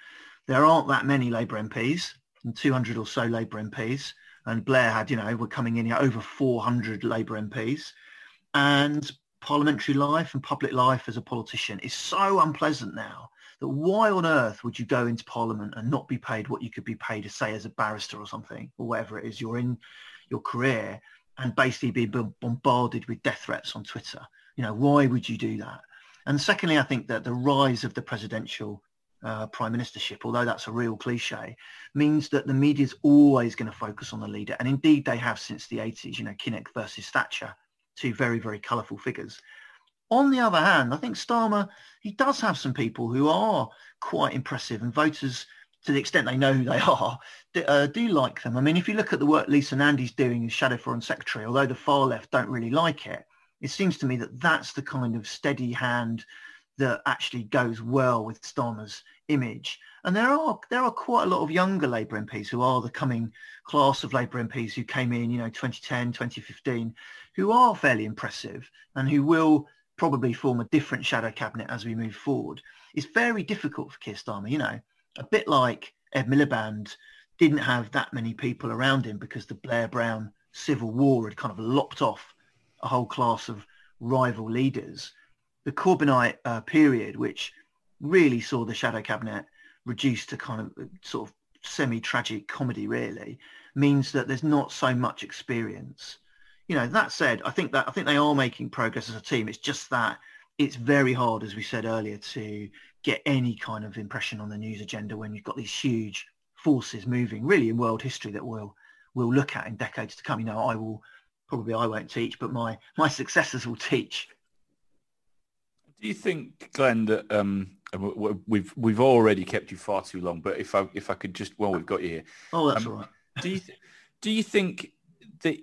There aren't that many labour mps and 200 or so labour mps and blair had you know we're coming in here over 400 labour mps and parliamentary life and public life as a politician is so unpleasant now that why on earth would you go into parliament and not be paid what you could be paid say as a barrister or something or whatever it is you're in your career and basically be bombarded with death threats on Twitter. You know, why would you do that? And secondly, I think that the rise of the presidential uh, prime ministership, although that's a real cliche, means that the media is always going to focus on the leader. And indeed they have since the 80s, you know, Kinnock versus Thatcher, two very, very colourful figures. On the other hand, I think Starmer, he does have some people who are quite impressive and voters to the extent they know who they are, do, uh, do like them. I mean, if you look at the work Lisa Nandy's doing as Shadow Foreign Secretary, although the far left don't really like it, it seems to me that that's the kind of steady hand that actually goes well with Starmer's image. And there are there are quite a lot of younger Labour MPs who are the coming class of Labour MPs who came in, you know, 2010, 2015, who are fairly impressive and who will probably form a different shadow cabinet as we move forward. It's very difficult for Keir Starmer, you know a bit like Ed Miliband didn't have that many people around him because the Blair Brown civil war had kind of lopped off a whole class of rival leaders. The Corbynite uh, period, which really saw the shadow cabinet reduced to kind of uh, sort of semi-tragic comedy, really, means that there's not so much experience. You know, that said, I think that I think they are making progress as a team. It's just that it's very hard, as we said earlier, to get any kind of impression on the news agenda when you've got these huge forces moving really in world history that we'll we'll look at in decades to come. You know, I will probably I won't teach, but my my successors will teach. Do you think, Glen, that um, we've we've already kept you far too long? But if I if I could just well, we've got you here. Oh, that's um, all right. do you th- do you think that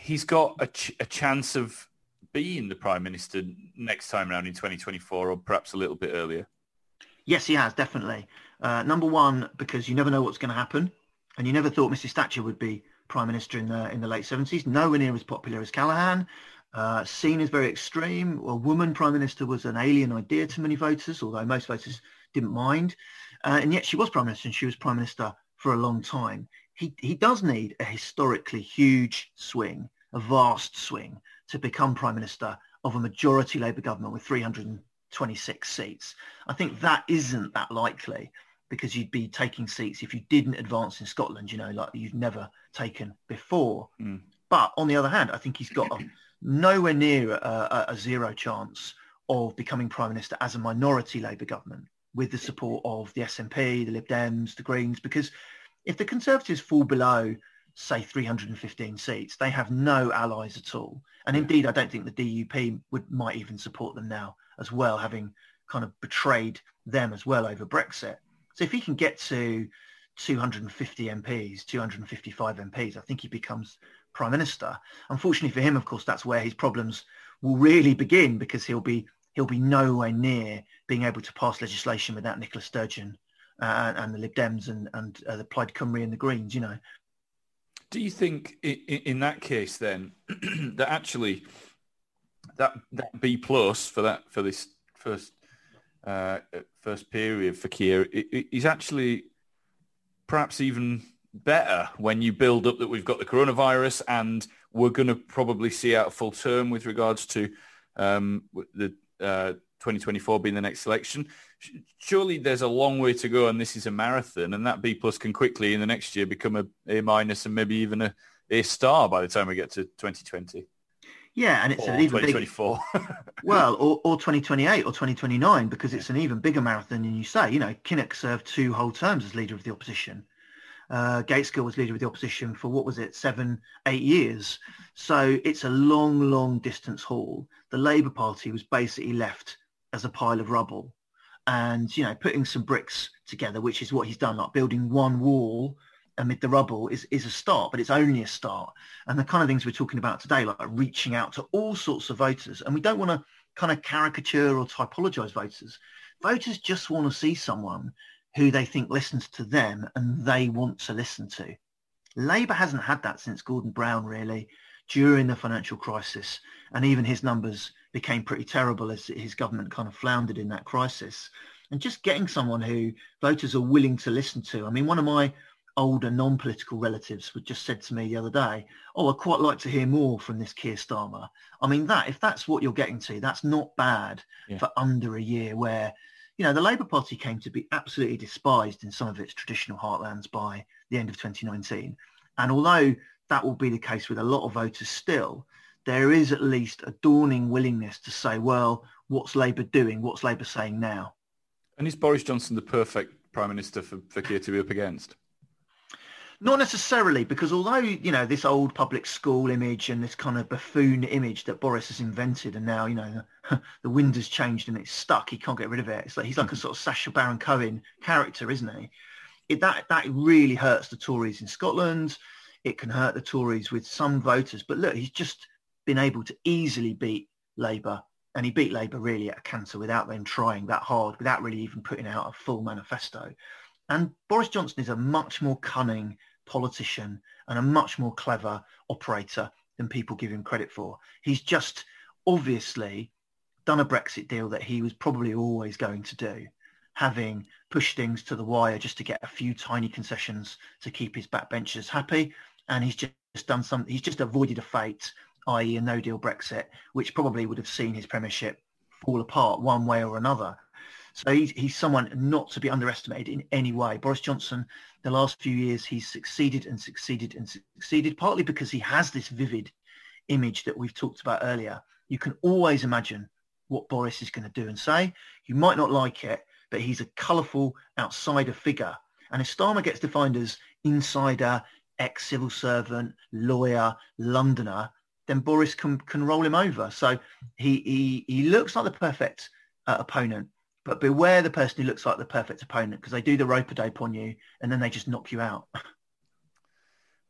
he's got a, ch- a chance of being the prime minister next time around in 2024, or perhaps a little bit earlier? Yes, he has, definitely. Uh, number one, because you never know what's going to happen. And you never thought Mrs. Thatcher would be Prime Minister in the, in the late 70s. Nowhere near as popular as Callaghan. Uh, seen as very extreme. A woman Prime Minister was an alien idea to many voters, although most voters didn't mind. Uh, and yet she was Prime Minister and she was Prime Minister for a long time. he, he does need a historically huge swing, a vast swing to become Prime Minister of a majority Labour government with 326 seats. I think that isn't that likely because you'd be taking seats if you didn't advance in Scotland, you know, like you've never taken before. Mm. But on the other hand, I think he's got a, [clears throat] nowhere near a, a, zero chance of becoming Prime Minister as a minority Labour government with the support of the SNP, the Lib Dems, the Greens, because if the Conservatives fall below, say, 315 seats, they have no allies at all. And indeed, I don't think the DUP would might even support them now as well, having kind of betrayed them as well over Brexit. So if he can get to 250 MPs, 255 MPs, I think he becomes prime minister. Unfortunately for him, of course, that's where his problems will really begin because he'll be he'll be nowhere near being able to pass legislation without Nicola Sturgeon uh, and the Lib Dems and, and uh, the Plaid Cymru and the Greens, you know. Do you think in, in that case then [clears throat] that actually that that B plus for that for this first uh, first period for Keir is actually perhaps even better when you build up that we've got the coronavirus and we're going to probably see out full term with regards to um, the uh, 2024 being the next election. Surely there's a long way to go and this is a marathon and that B plus can quickly in the next year become a A minus and maybe even a A star by the time we get to 2020. Yeah, and it's or an even 2024. [laughs] well, or, or 2028 or 2029 because it's an even bigger marathon than you say. You know, Kinnock served two whole terms as leader of the opposition. Uh, Gaitskell was leader of the opposition for what was it, seven, eight years. So it's a long, long distance haul. The Labour Party was basically left as a pile of rubble. And, you know, putting some bricks together, which is what he's done, like building one wall amid the rubble is, is a start, but it's only a start. And the kind of things we're talking about today, like reaching out to all sorts of voters. And we don't want to kind of caricature or typologize voters. Voters just want to see someone who they think listens to them and they want to listen to. Labour hasn't had that since Gordon Brown, really, during the financial crisis. And even his numbers became pretty terrible as his government kind of floundered in that crisis. And just getting someone who voters are willing to listen to. I mean, one of my older non-political relatives would just said to me the other day, oh, I'd quite like to hear more from this Keir Starmer. I mean, that if that's what you're getting to, that's not bad yeah. for under a year where you know, the Labour Party came to be absolutely despised in some of its traditional heartlands by the end of 2019. And although that will be the case with a lot of voters still, there is at least a dawning willingness to say, well, what's Labour doing? What's Labour saying now? And is Boris Johnson the perfect Prime Minister for, for Keir to be up against? Not necessarily, because although, you know, this old public school image and this kind of buffoon image that Boris has invented and now, you know, the, [laughs] the wind has changed and it's stuck, he can't get rid of it. It's like he's like a hmm. sort of Sacha Baron Cohen character, isn't he? It, that, that really hurts the Tories in Scotland. It can hurt the Tories with some voters. But look, he's just been able to easily beat Labour and he beat Labour really at a canter without them trying that hard, without really even putting out a full manifesto. And Boris Johnson is a much more cunning politician and a much more clever operator than people give him credit for. He's just obviously done a Brexit deal that he was probably always going to do, having pushed things to the wire just to get a few tiny concessions to keep his backbenchers happy. And he's just done some, he's just avoided a fate, i.e. a no deal Brexit, which probably would have seen his premiership fall apart one way or another. So he's, he's someone not to be underestimated in any way. Boris Johnson, the last few years, he's succeeded and succeeded and succeeded, partly because he has this vivid image that we've talked about earlier. You can always imagine what Boris is going to do and say. You might not like it, but he's a colourful outsider figure. And if Starmer gets defined as insider, ex-civil servant, lawyer, Londoner, then Boris can, can roll him over. So he, he, he looks like the perfect uh, opponent but beware the person who looks like the perfect opponent because they do the rope a dope on you and then they just knock you out. [laughs]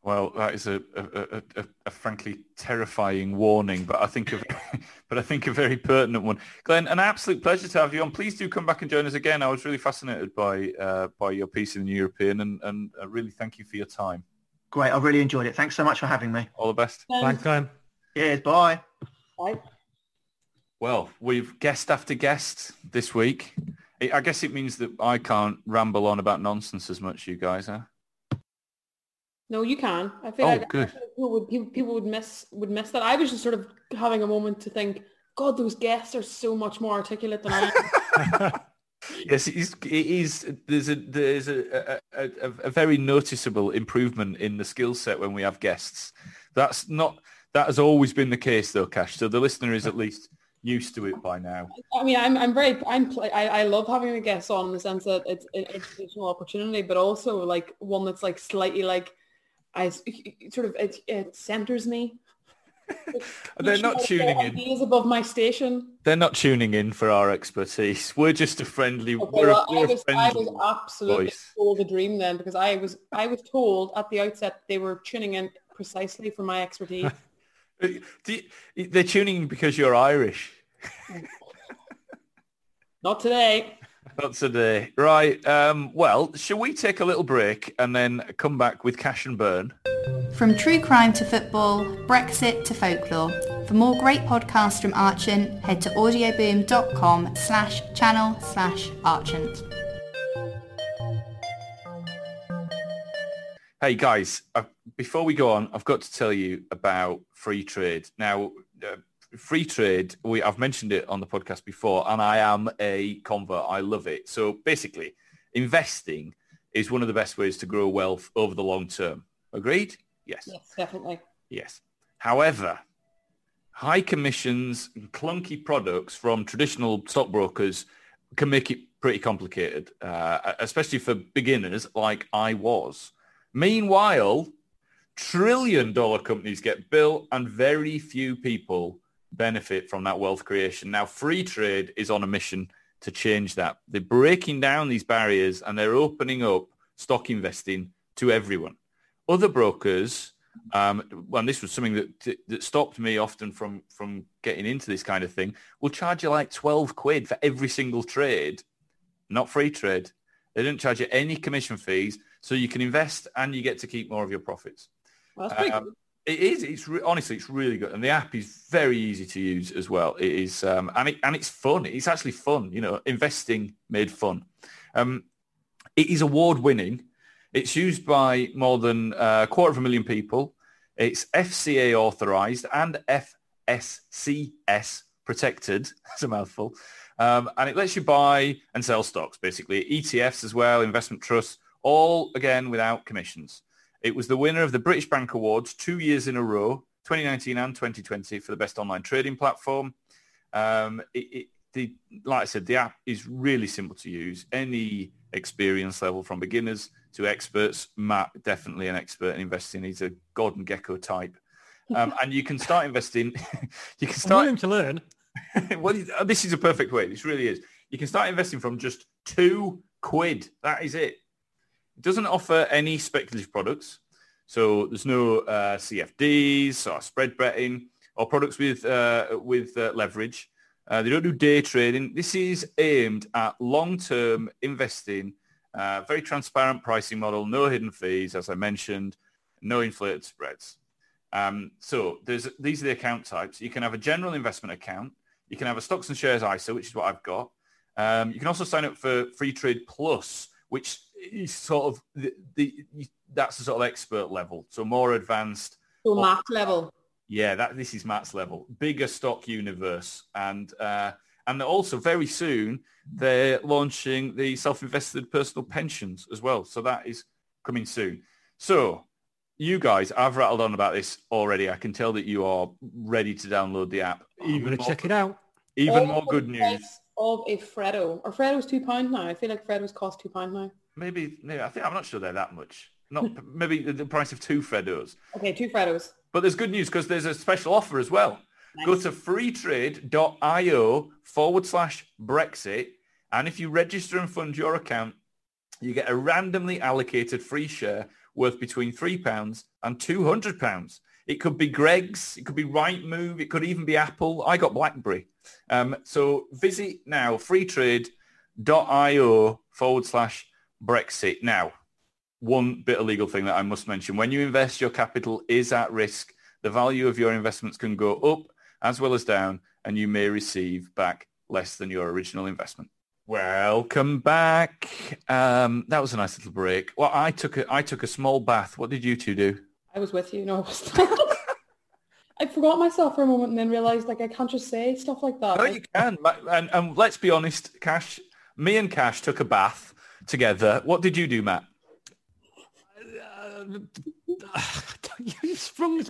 Well, that is a, a, a, a, frankly terrifying warning, but I think a, [laughs] but I think a very pertinent one. Glen, an absolute pleasure to have you on. Please do come back and join us again. I was really fascinated by uh, by your piece in the European, and and I really thank you for your time. Great, I really enjoyed it. Thanks so much for having me. All the best. Thanks, Glen. Cheers. Bye. Bye. Well, we've guest after guest this week. I guess it means that I can't ramble on about nonsense as much, you guys, huh? No, you can. I feel Oh, like good. people would people, people would miss would miss that. I was just sort of having a moment to think, God, those guests are so much more articulate than I am. [laughs] [laughs] Yes, it is. It is there's a there's a, a, a, a very noticeable improvement in the skill set when we have guests. That's not that has always been the case though, Cash. So the listener is at least used to it by now. I mean, I'm I'm very I'm I, I love having a guest on in the sense that it's an educational opportunity, but also like one that's like slightly like I sort of it, it centers me. [laughs] They're not tuning in. Ideas above my station. They're not tuning in for our expertise. [laughs] We're just a friendly. Okay, we're, a- well, I we're a was, I friendly was absolutely voice. sold a dream then because I was I was told at the outset they were tuning in precisely for my expertise. [laughs] Do you- they're tuning because you're Irish. [laughs] Not today. Not today. Right. Um, well, shall we take a little break and then come back with Cash and Burn? From true crime to football, Brexit to folklore. For more great podcasts from Archant, head to audioboom.com slash channel slash Archant. Hey guys, uh, before we go on, I've got to tell you about Freetrade. Now, uh, Freetrade, we I've mentioned it on the podcast before, and I am a convert. I love it. So basically, investing is one of the best ways to grow wealth over the long term. Agreed? Yes. Yes, definitely. Yes. However, high commissions and clunky products from traditional stockbrokers can make it pretty complicated, uh, especially for beginners like I was. Meanwhile, trillion dollar companies get built and very few people benefit from that wealth creation. Now, Freetrade is on a mission to change that. They're breaking down these barriers and they're opening up stock investing to everyone. Other brokers, um, and this was something that, that stopped me often from, from getting into this kind of thing, will charge you like 12 quid for every single trade, not Freetrade. They don't charge you any commission fees, so you can invest and you get to keep more of your profits. Well, that's pretty Um, it is. It's re- honestly, it's really good, and the app is very easy to use as well. It is, um, and it and it's fun. It's actually fun. You know, investing made fun. Um, it is award winning. It's used by more than uh, a quarter of a million people. It's FCA authorized and FSCS protected. [laughs] That's a mouthful. Um, and it lets you buy and sell stocks, basically ETFs as well, investment trusts, all again without commissions. It was the winner of the British Bank Awards two years in a row, 2019 and 2020, for the best online trading platform. Um, it, it, the, like I said, the app is really simple to use. Any experience level from beginners to experts. Matt, definitely an expert in investing. He's a Gordon Gekko type. Um, and you can start investing. [laughs] you can I'm start willing to learn. [laughs] well, this is a perfect way. This really is. You can start investing from just two quid. That is it. Doesn't offer any speculative products. So there's no uh, CFDs or spread betting or products with uh, with uh, leverage. Uh, they don't do day trading. This is aimed at long-term investing, uh, very transparent pricing model, no hidden fees, as I mentioned, no inflated spreads. Um, so there's these are the account types. You can have a general investment account. You can have a stocks and shares ISA, which is what I've got. Um, you can also sign up for Freetrade Plus, which is sort of the, the that's the sort of expert level, so more advanced. So max level. Yeah, that this is Matt's level, bigger stock universe, and uh, and also very soon they're launching the self-invested personal pensions as well. So that is coming soon. So you guys, I've rattled on about this already. I can tell that you are ready to download the app. I'm going to more- check it out. Even All more good news. Of a Freddo. Or Freddo's two pound now. I feel like Freddo's cost two pound now. Maybe, maybe I think I'm not sure they're that much. Not maybe the, price of two Freddos. Okay, two Freddos. But there's good news because there's a special offer as well. Go to freetrade.io forward slash Brexit. And if you register and fund your account, you get a randomly allocated free share worth between £3 and £200. It could be Greggs, it could be Rightmove, it could even be Apple. I got BlackBerry. Um, so visit now, freetrade.io forward slash Brexit. Now, one bit of legal thing that I must mention. When you invest, your capital is at risk. The value of your investments can go up as well as down, and you may receive back less than your original investment. Welcome back. Um, that was a nice little break. Well, I took a I took a small bath. What did you two do? I was with you. No, I was. [laughs] I forgot myself for a moment and then realised like I can't just say stuff like that. No, you can. And, and let's be honest, Cash. Me and Cash took a bath together. What did you do, Matt? [sighs] you sprung.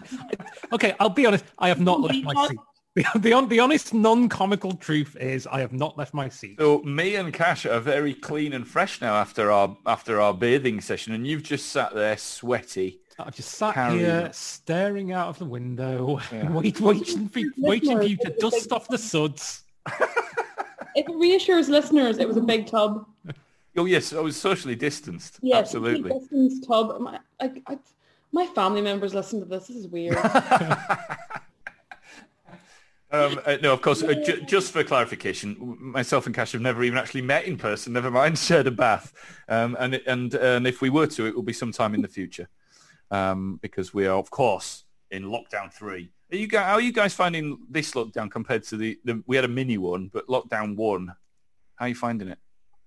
Okay, I'll be honest. I have not left my seat. The, the, the honest, non-comical truth is I have not left my seat. So me and Cash are very clean and fresh now after our after our bathing session, and you've just sat there sweaty. I've just sat here staring out of the window, [laughs] yeah. wait, waiting for waiting for you to dust off the suds. if [laughs] it reassures listeners, it was a big tub. [laughs] Oh yes, I was socially distanced. Yes, absolutely. Distanced tub. My, I, I, my family members listen to this. This is weird. [laughs] Um, uh, no, of course, uh, ju- just for clarification, myself and Cash have never even actually met in person, never mind [laughs] shared a bath. Um, and, and, and if we were to, it will be sometime in the future um, because we are, of course, in lockdown three. Are you guys, how are you guys finding this lockdown compared to the, the, we had a mini one, but lockdown one, how are you finding it?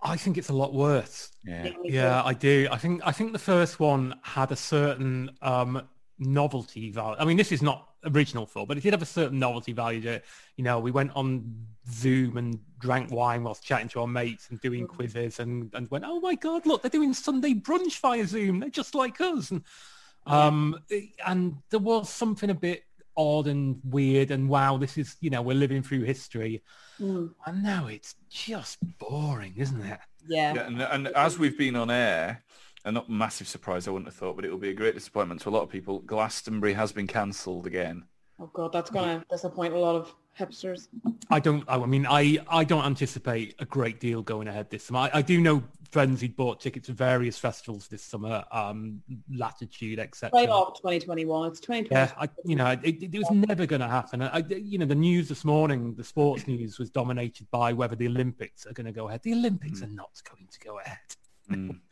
I think it's a lot worse. Yeah, yeah, I do. I think I think the first one had a certain um, novelty value. I mean, this is not original thought, but it did have a certain novelty value to You know, we went on Zoom and drank wine whilst chatting to our mates and doing mm-hmm. quizzes and, and went, oh my God, look, they're doing Sunday brunch via Zoom. They're just like us. And, um, and there was something a bit odd and weird and wow, this is, you know, we're living through history. Mm. And now it's just boring, isn't it? Yeah. yeah and, and as we've been on air, and not massive surprise, I wouldn't have thought, but it will be a great disappointment to a lot of people. Glastonbury has been cancelled again. Oh God, that's going to disappoint a lot of hipsters. I don't. I mean, I I don't anticipate a great deal going ahead this summer. I, I do know friends who bought tickets to various festivals this summer, um, Latitude, etc. Right off 2021. It's 2020. Yeah, I, you know, it, it was never going to happen. I, you know, the news this morning, the sports news was dominated by whether the Olympics are going to go ahead. The Olympics mm. are not going to go ahead. Mm. [laughs]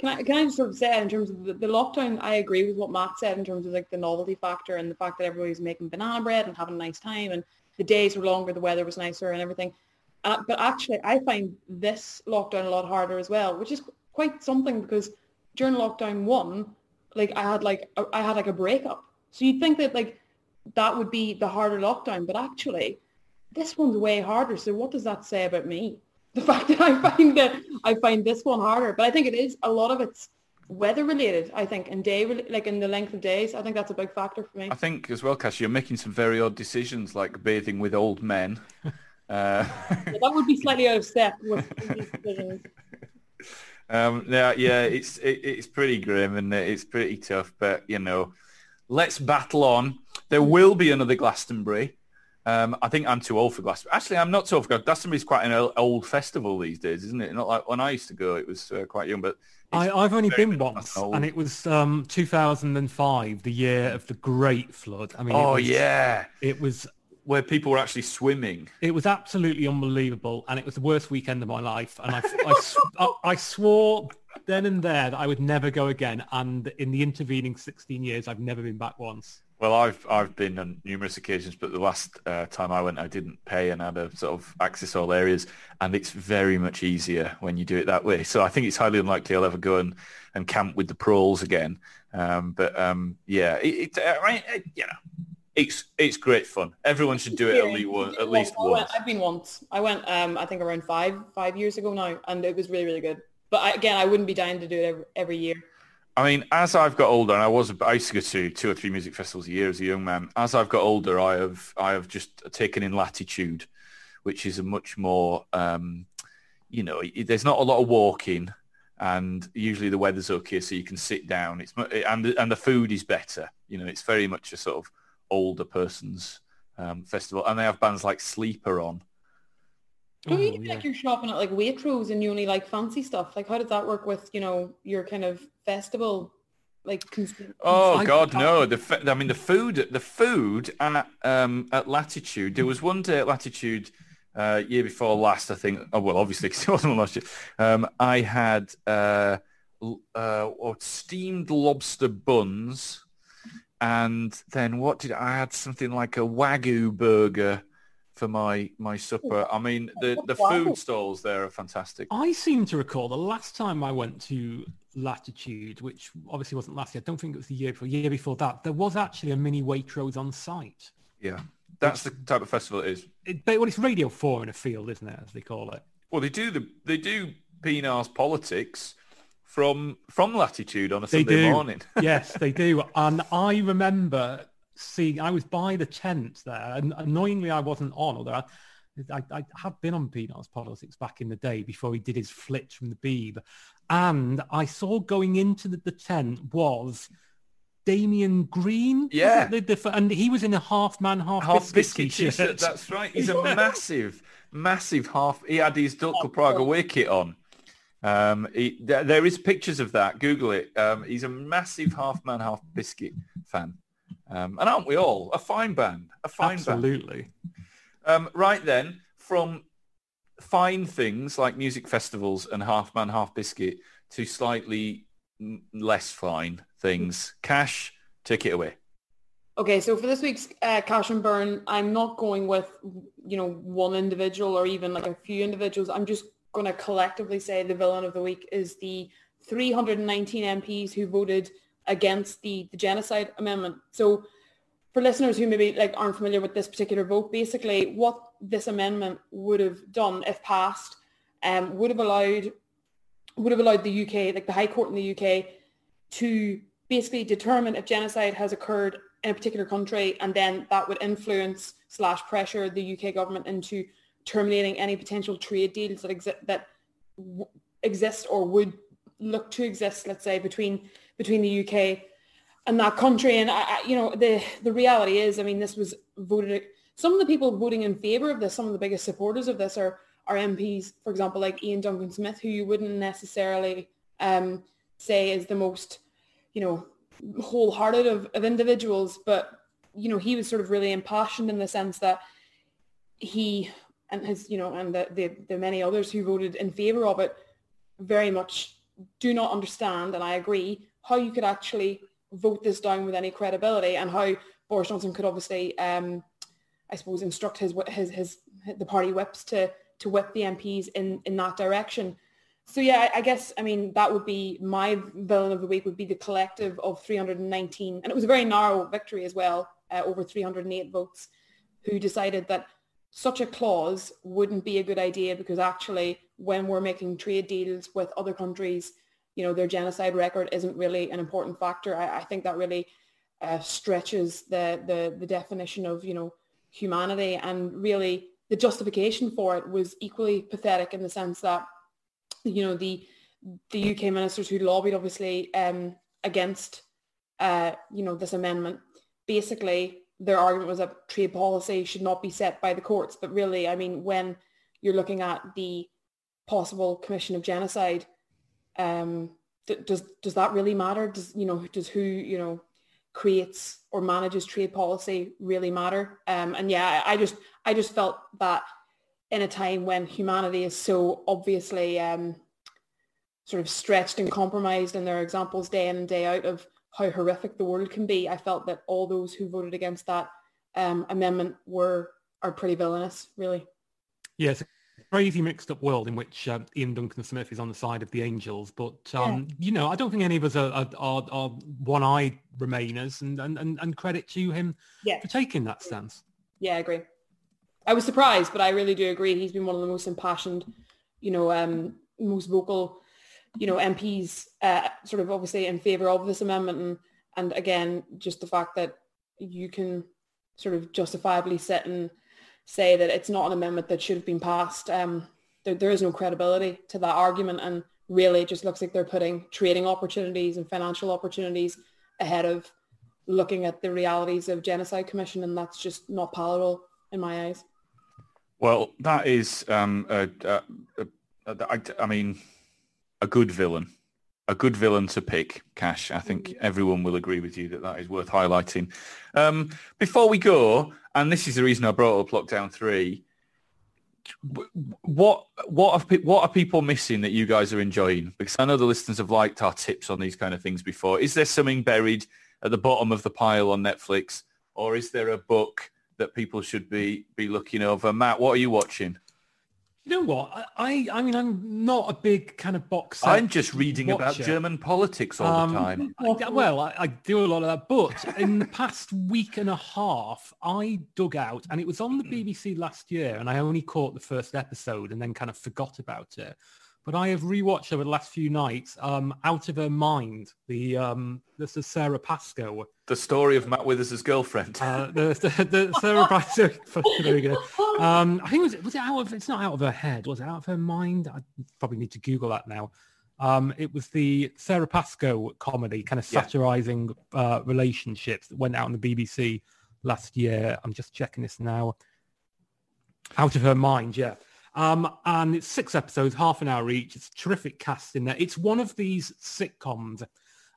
Can I, can I just sort of say in terms of the, the, lockdown, I agree with what Matt said in terms of like the novelty factor and the fact that everybody's making banana bread and having a nice time and the days were longer, the weather was nicer and everything. Uh, but actually, I find this lockdown a lot harder as well, which is quite something because during lockdown one, like I had like a, I had like a breakup. So you'd think that like that would be the harder lockdown, but actually, this one's way harder. So what does that say about me? [laughs] the fact that I find that I find this one harder. But I think it is a lot of it's weather related. I think and day like in the length of days. I think that's a big factor for me. I think as well, Cash, you're making some very odd decisions like bathing with old men. [laughs] Uh... Yeah, that would be slightly out of step with these decisions. [laughs] Um, yeah, yeah, it's it, it's pretty grim and it's pretty tough, but you know, let's battle on. There will be another Glastonbury. Um, I think I'm too old for Glastonbury. Actually, I'm not too old for Glastonbury. is quite an old festival these days, isn't it? Not like when I used to go, it was uh, quite young. But I, have only been once, old. and it was um, 2005, the year of the Great Flood. I mean, oh it was, yeah, it was where people were actually swimming. It was absolutely unbelievable, and it was the worst weekend of my life. And I, [laughs] I, I swore then and there that I would never go again. And in the intervening 16 years, I've never been back once. Well, I've I've been on numerous occasions, but the last uh, time I went, I didn't pay and had a sort of access all areas, and it's very much easier when you do it that way. So I think it's highly unlikely I'll ever go and, and camp with the proles again. Um, but um, yeah, it, it, I mean, it, you know, it's it's great fun. Everyone should do it at least one, at least once. Went, I've been once. I went, um, I think around five five years ago now, and it was really really good. But I, again, I wouldn't be dying to do it every, every year. I mean, as I've got older, and I was I used to go to two or three music festivals a year as a young man. As I've got older, I have I have just taken in Latitude, which is a much more, um, you know, there's not a lot of walking, and usually the weather's okay, so you can sit down. It's and and the food is better. You know, it's very much a sort of older person's um, festival, and they have bands like Sleeper on, you oh, yeah. like you're shopping at like Waitrose and you only like fancy stuff? Like how does that work with, you know, your kind of festival like cons- Oh god no. The I mean the food the food at um at Latitude there was one day at Latitude uh year before last I think oh well obviously [laughs] because it wasn't last year um I had uh uh steamed lobster buns and then what did I had something like a wagyu burger for my my supper. I mean, the the food stalls there are fantastic. I seem to recall the last time I went to Latitude, which obviously wasn't last year. I don't think it was the year before. Year before that, there was actually a mini Waitrose on site. Yeah, that's the type of festival it is. It, but well, it's Radio Four in a field, isn't it, as they call it? Well, they do the they do Pienaar's politics from from latitude on a They Sunday do. morning. [laughs] yes, they do. And I remember seeing, I was by the tent there, and annoyingly I wasn't on, although I, I, I have been on Pienaar's Politics back in the day before he did his flits from the Beeb. And I saw going into the, the tent was Damien Green. Yeah. The- the- and he was in a half man, half, half biscuit, biscuit t-shirt. That's right. He's a [laughs] massive, massive half. He had his Dukla Prague away kit on. Um, he, there, there is pictures of that. Google it. Um, he's a massive half man, half biscuit fan. Um, and aren't we all? A fine band. A fine band. Absolutely. Um, right then, from fine things like music festivals and Half Man Half Biscuit to slightly less fine things. Cash, take it away. Okay, so for this week's uh, Cash and Burn, I'm not going with, you know, one individual or even like a few individuals. I'm just going to collectively say the villain of the week is the 319 MPs who voted against the, the genocide amendment. So for listeners who maybe like aren't familiar with this particular vote, basically what this amendment would have done if passed um, would have allowed would have allowed the UK, like the High Court in the UK, to basically determine if genocide has occurred in a particular country, and then that would influence slash pressure the UK government into terminating any potential trade deals that exist that w- exist or would look to exist, let's say, between between the UK and that country. And I, I- you know, the the reality is, I mean, this was voted. Some of the people voting in favour of this, some of the biggest supporters of this, are are MPs, for example, like Iain Duncan Smith, who you wouldn't necessarily um, say is the most, you know, wholehearted of, of individuals, but you know, he was sort of really impassioned in the sense that he and his, you know, and the, the, the many others who voted in favour of it very much do not understand, and I agree, how you could actually vote this down with any credibility and how Boris Johnson could obviously, um, I suppose, instruct his, his, his, the party whips to, to whip the MPs in, in that direction. So yeah, I guess, I mean, that would be my villain of the week would be the collective of 319. And it was a very narrow victory as well, uh, over 308 votes, who decided that such a clause wouldn't be a good idea because actually when we're making trade deals with other countries, you know, their genocide record isn't really an important factor. I, I think that really uh, stretches the, the, the definition of, you know, humanity and really the justification for it was equally pathetic in the sense that, you know, the, the UK ministers who lobbied obviously um, against, uh, you know, this amendment, basically their argument was that trade policy should not be set by the courts. But really, I mean, when you're looking at the possible commission of genocide, um, d- does does that really matter? Does you know does who you know creates or manages trade policy really matter? Um, and yeah, I, just I just felt that in a time when humanity is so obviously um, sort of stretched and compromised, and there are examples day in and day out of how horrific the world can be. I felt that all those who voted against that um, amendment were are pretty villainous, really. A crazy mixed up world in which um, Iain Duncan Smith is on the side of the Angels. But, um, you know, I don't think any of us are, are, are, are one-eyed Remainers and, and, and, and credit to him Yeah. for taking that stance. Yeah, I agree. I was surprised, but I really do agree. He's been one of the most impassioned, you know, um, most vocal, you know, MPs, uh, sort of obviously in favour of this amendment, and and again, just the fact that you can sort of justifiably sit and say that it's not an amendment that should have been passed. Um, there, there is no credibility to that argument, and really, it just looks like they're putting trading opportunities and financial opportunities ahead of looking at the realities of genocide commission, and that's just not palatable in my eyes. Well, that is, um, mean, a good villain, a good villain to pick. Cash. I think everyone will agree with you that that is worth highlighting. Um, before we go, and this is the reason I brought up lockdown three. What what are what are people missing that you guys are enjoying? Because I know the listeners have liked our tips on these kind of things before. Is there something buried at the bottom of the pile on Netflix, or is there a book that people should be be looking over. Matt, what are you watching? You know what? I I mean, I'm not a big kind of box. I'm just reading about. German politics all Um, the time. I- well, I, I do a lot of that, but in the past week and a half, I dug out, and it was on the BBC last year, and I only caught the first episode and then kind of forgot about it. But I have rewatched over the last few nights, um, Out of Her Mind, the um, this is Sara Pascoe, The story of Matt Withers' girlfriend. uh, the, the, the Sara Pascoe. [laughs] there we go. Um, I think it was was it out of it's not out of her head, was it out of her mind? I probably need to Google that now. Um, it was the Sara Pascoe comedy, kind of Yeah. satirizing uh, relationships that went out on the BBC last year. I'm just checking this now. Out of her mind, yeah. Um, and it's six episodes, half an hour each. It's a terrific cast in there. It's one of these sitcoms.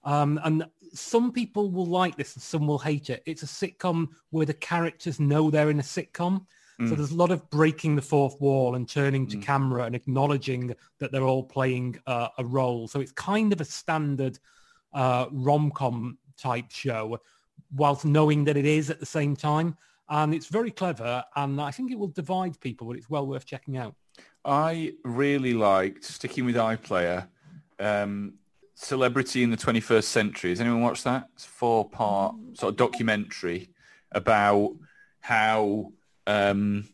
Um, and some people will like this and some will hate it. It's a sitcom where the characters know they're in a sitcom. So there's a lot of breaking the fourth wall and turning to camera and acknowledging that they're all playing uh, a role. So it's kind of a standard uh, rom-com type show, whilst knowing that it is at the same time. And it's very clever, and I think it will divide people, but it's well worth checking out. I really liked sticking with iPlayer. Um, Celebrity in the 21st Century. Has anyone watched that? It's a four-part sort of documentary about how, um,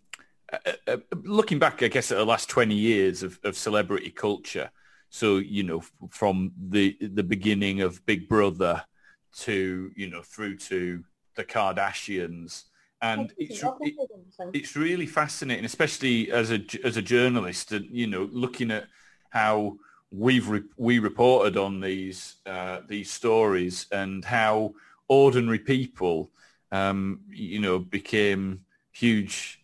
uh, uh, looking back, I guess, at the last 20 years of, of celebrity culture. So, you know, from the the beginning of Big Brother to, you know, through to the Kardashians. And it's, it, it's really fascinating, especially as a as a journalist, and you know, looking at how we've re- we reported on these uh, these stories and how ordinary people, um, you know, became huge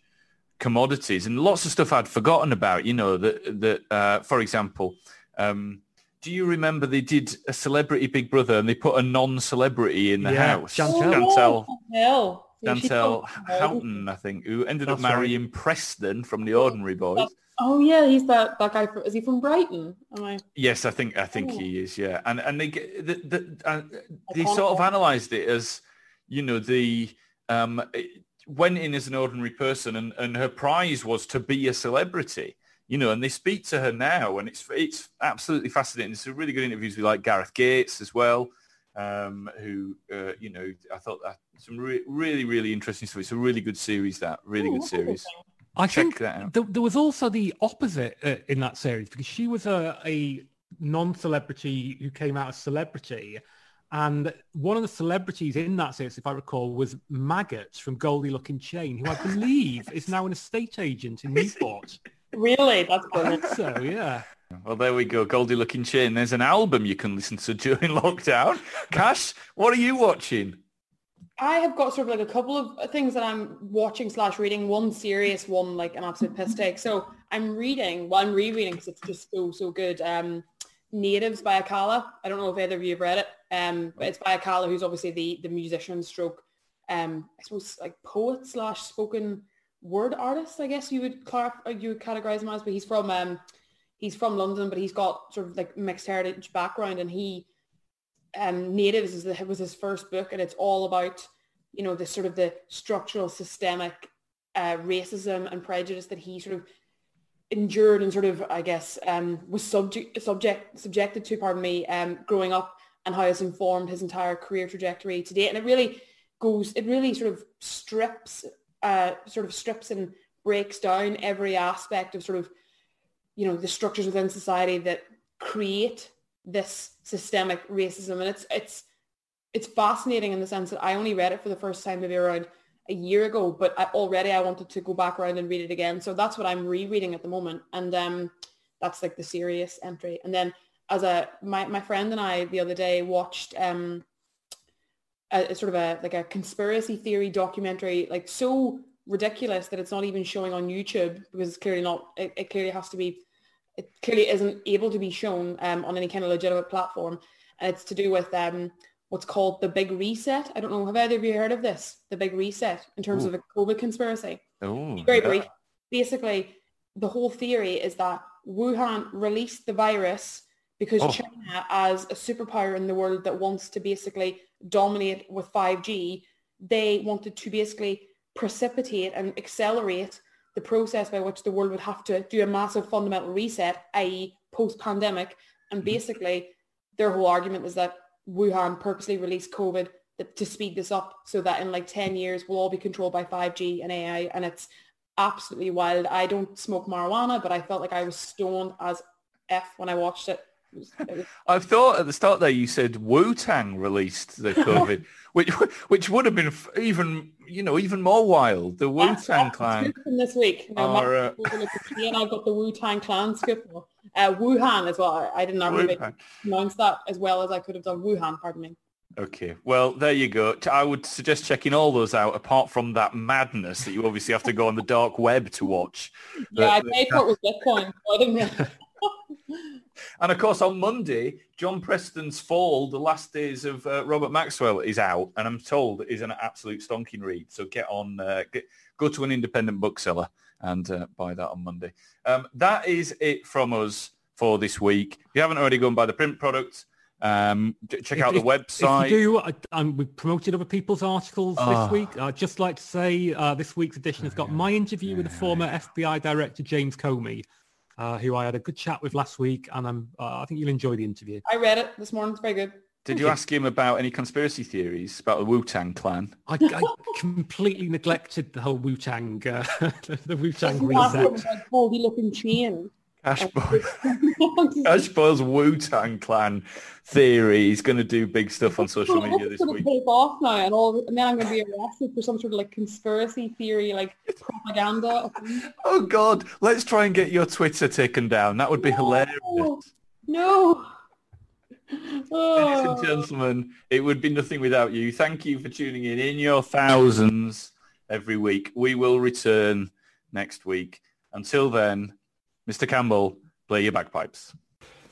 commodities and lots of stuff I'd forgotten about. You know that that uh, for example. Um, do you remember they did a celebrity Big Brother and they put a non-celebrity in the Yeah, house? Chantelle. Chantelle, Hell. Yeah, she's Chantelle Houghton, I think, who ended up That's right. marrying Preston from The Ordinary Boys. Oh yeah, he's that that guy. From, is he from Brighton? Am I? Yes, I think I think Oh. he is. Yeah, and and they get the, the, uh, they sort of analysed it as you know the um went in as an ordinary person, and and her prize was to be a celebrity. You know, and they speak to her now, and it's it's absolutely fascinating. It's a really good interviews with like Gareth Gates as well, um, who uh, you know I thought that some re- really really interesting stuff. It's a really good series. That really Oh, good series. I Check think that out. There, there was also the opposite uh, in that series because she was a, a non-celebrity who came out as celebrity. And one of the celebrities in that series, if I recall, was Maggot from Goldie Lookin Chain, who I believe is now an estate agent in [laughs] Newport. Really? That's brilliant. so, yeah. Well, there we go. Goldie Looking Chin. There's an album you can listen to [laughs] during lockdown. Cash, what are you watching? I have got sort of like a couple of things that I'm watching slash reading. One serious, one like an absolute piss take. So I'm reading, well, I'm rereading because it's just so, so good. Um, Natives by Akala. I don't know if either of you have read it. Um, but it's by Akala, who's obviously the, the musician stroke, um, I suppose like poet slash spoken word artist, I guess you would clarify, you would categorize him as, but he's from, um, he's from London, but he's got sort of like mixed heritage background and he, um, Natives is the, was his first book and it's all about, you know, the sort of the structural systemic uh, racism and prejudice that he sort of endured and sort of, I guess, um, was subject, subject, subjected to, pardon me, um, growing up and how it's informed his entire career trajectory today. And it really goes, it really sort of strips, uh, sort of strips and breaks down every aspect of sort of, you know, the structures within society that create this systemic racism. And it's, it's, it's fascinating in the sense that I only read it for the first time maybe around a year ago, but I, already I wanted to go back around and read it again. So that's what I'm rereading at the moment. And um, that's like the serious entry. And then as a, my, my friend and I the other day watched um, a, a sort of a, like a conspiracy theory documentary, like so ridiculous that it's not even showing on YouTube because it's clearly not, it, it clearly has to be, it clearly isn't able to be shown um, on any kind of legitimate platform. And it's to do with um, what's called the Big Reset. I don't know, have either of you heard of this? The Big Reset in terms Ooh. of a COVID conspiracy? Oh, Very brief. Basically, the whole theory is that Wuhan released the virus because Oh. China, as a superpower in the world that wants to basically dominate with 5G, they wanted to basically precipitate and accelerate the process by which the world would have to do a massive fundamental reset, i.e. post-pandemic. And mm-hmm. basically their whole argument is that Wuhan purposely released COVID to speed this up so that in like 10 years we'll all be controlled by 5G and AI and it's absolutely wild. I don't smoke marijuana, but I felt like I was stoned as F when I watched it. I thought at the start there you said Wu Tang released the [laughs] COVID, which which would have been even you know even more wild. The Wu Tang Clan this week. No, are, uh... and I've got the Wu Tang Clan skip. Uh, Wuhan as well. I didn't really pronounce that as well as I could have done. Wuhan, pardon me. Okay, well there you go. I would suggest checking all those out. Apart from that madness that you obviously have to go on the dark web to watch. Yeah, I paid for it with Bitcoin. So I didn't. [laughs] And of course, on Monday, John Preston's Fall, the last days of uh, Robert Maxwell, is out, and I'm told is an absolute stonking read. So get on, uh, get, go to an independent bookseller and uh, buy that on Monday. Um, that is it from us for this week. If you haven't already gone by the print product, um, check if, out the website. If you do, um, we promoted other people's articles oh. this ah. week. I'd just like to say uh, this week's edition has got my interview with the former FBI director James Comey uh, who I had a good chat with last week, and I'm, uh, I think you'll enjoy the interview. I read it this morning. It's very good. Did you ask him about any conspiracy theories about the Wu-Tang clan? I, I completely neglected the whole Wu-Tang, uh, [laughs] the Wu-Tang reset. Baldy looking chain. Cash Boy. [laughs] [laughs] Cash Boyle's Wu-Tang Clan theory. He's going to do big stuff on social media this week. Take off now, and all, and then I'm going to be arrested for some sort of like conspiracy theory, like propaganda. [laughs] Oh God! Let's try and get your Twitter taken down. That would be no. hilarious. No. Oh. Ladies and oh. gentlemen, it would be nothing without you. Thank you for tuning in in your thousands every week. We will return next week. Until then. Mr. Campbell, play your bagpipes.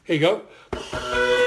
Here you go.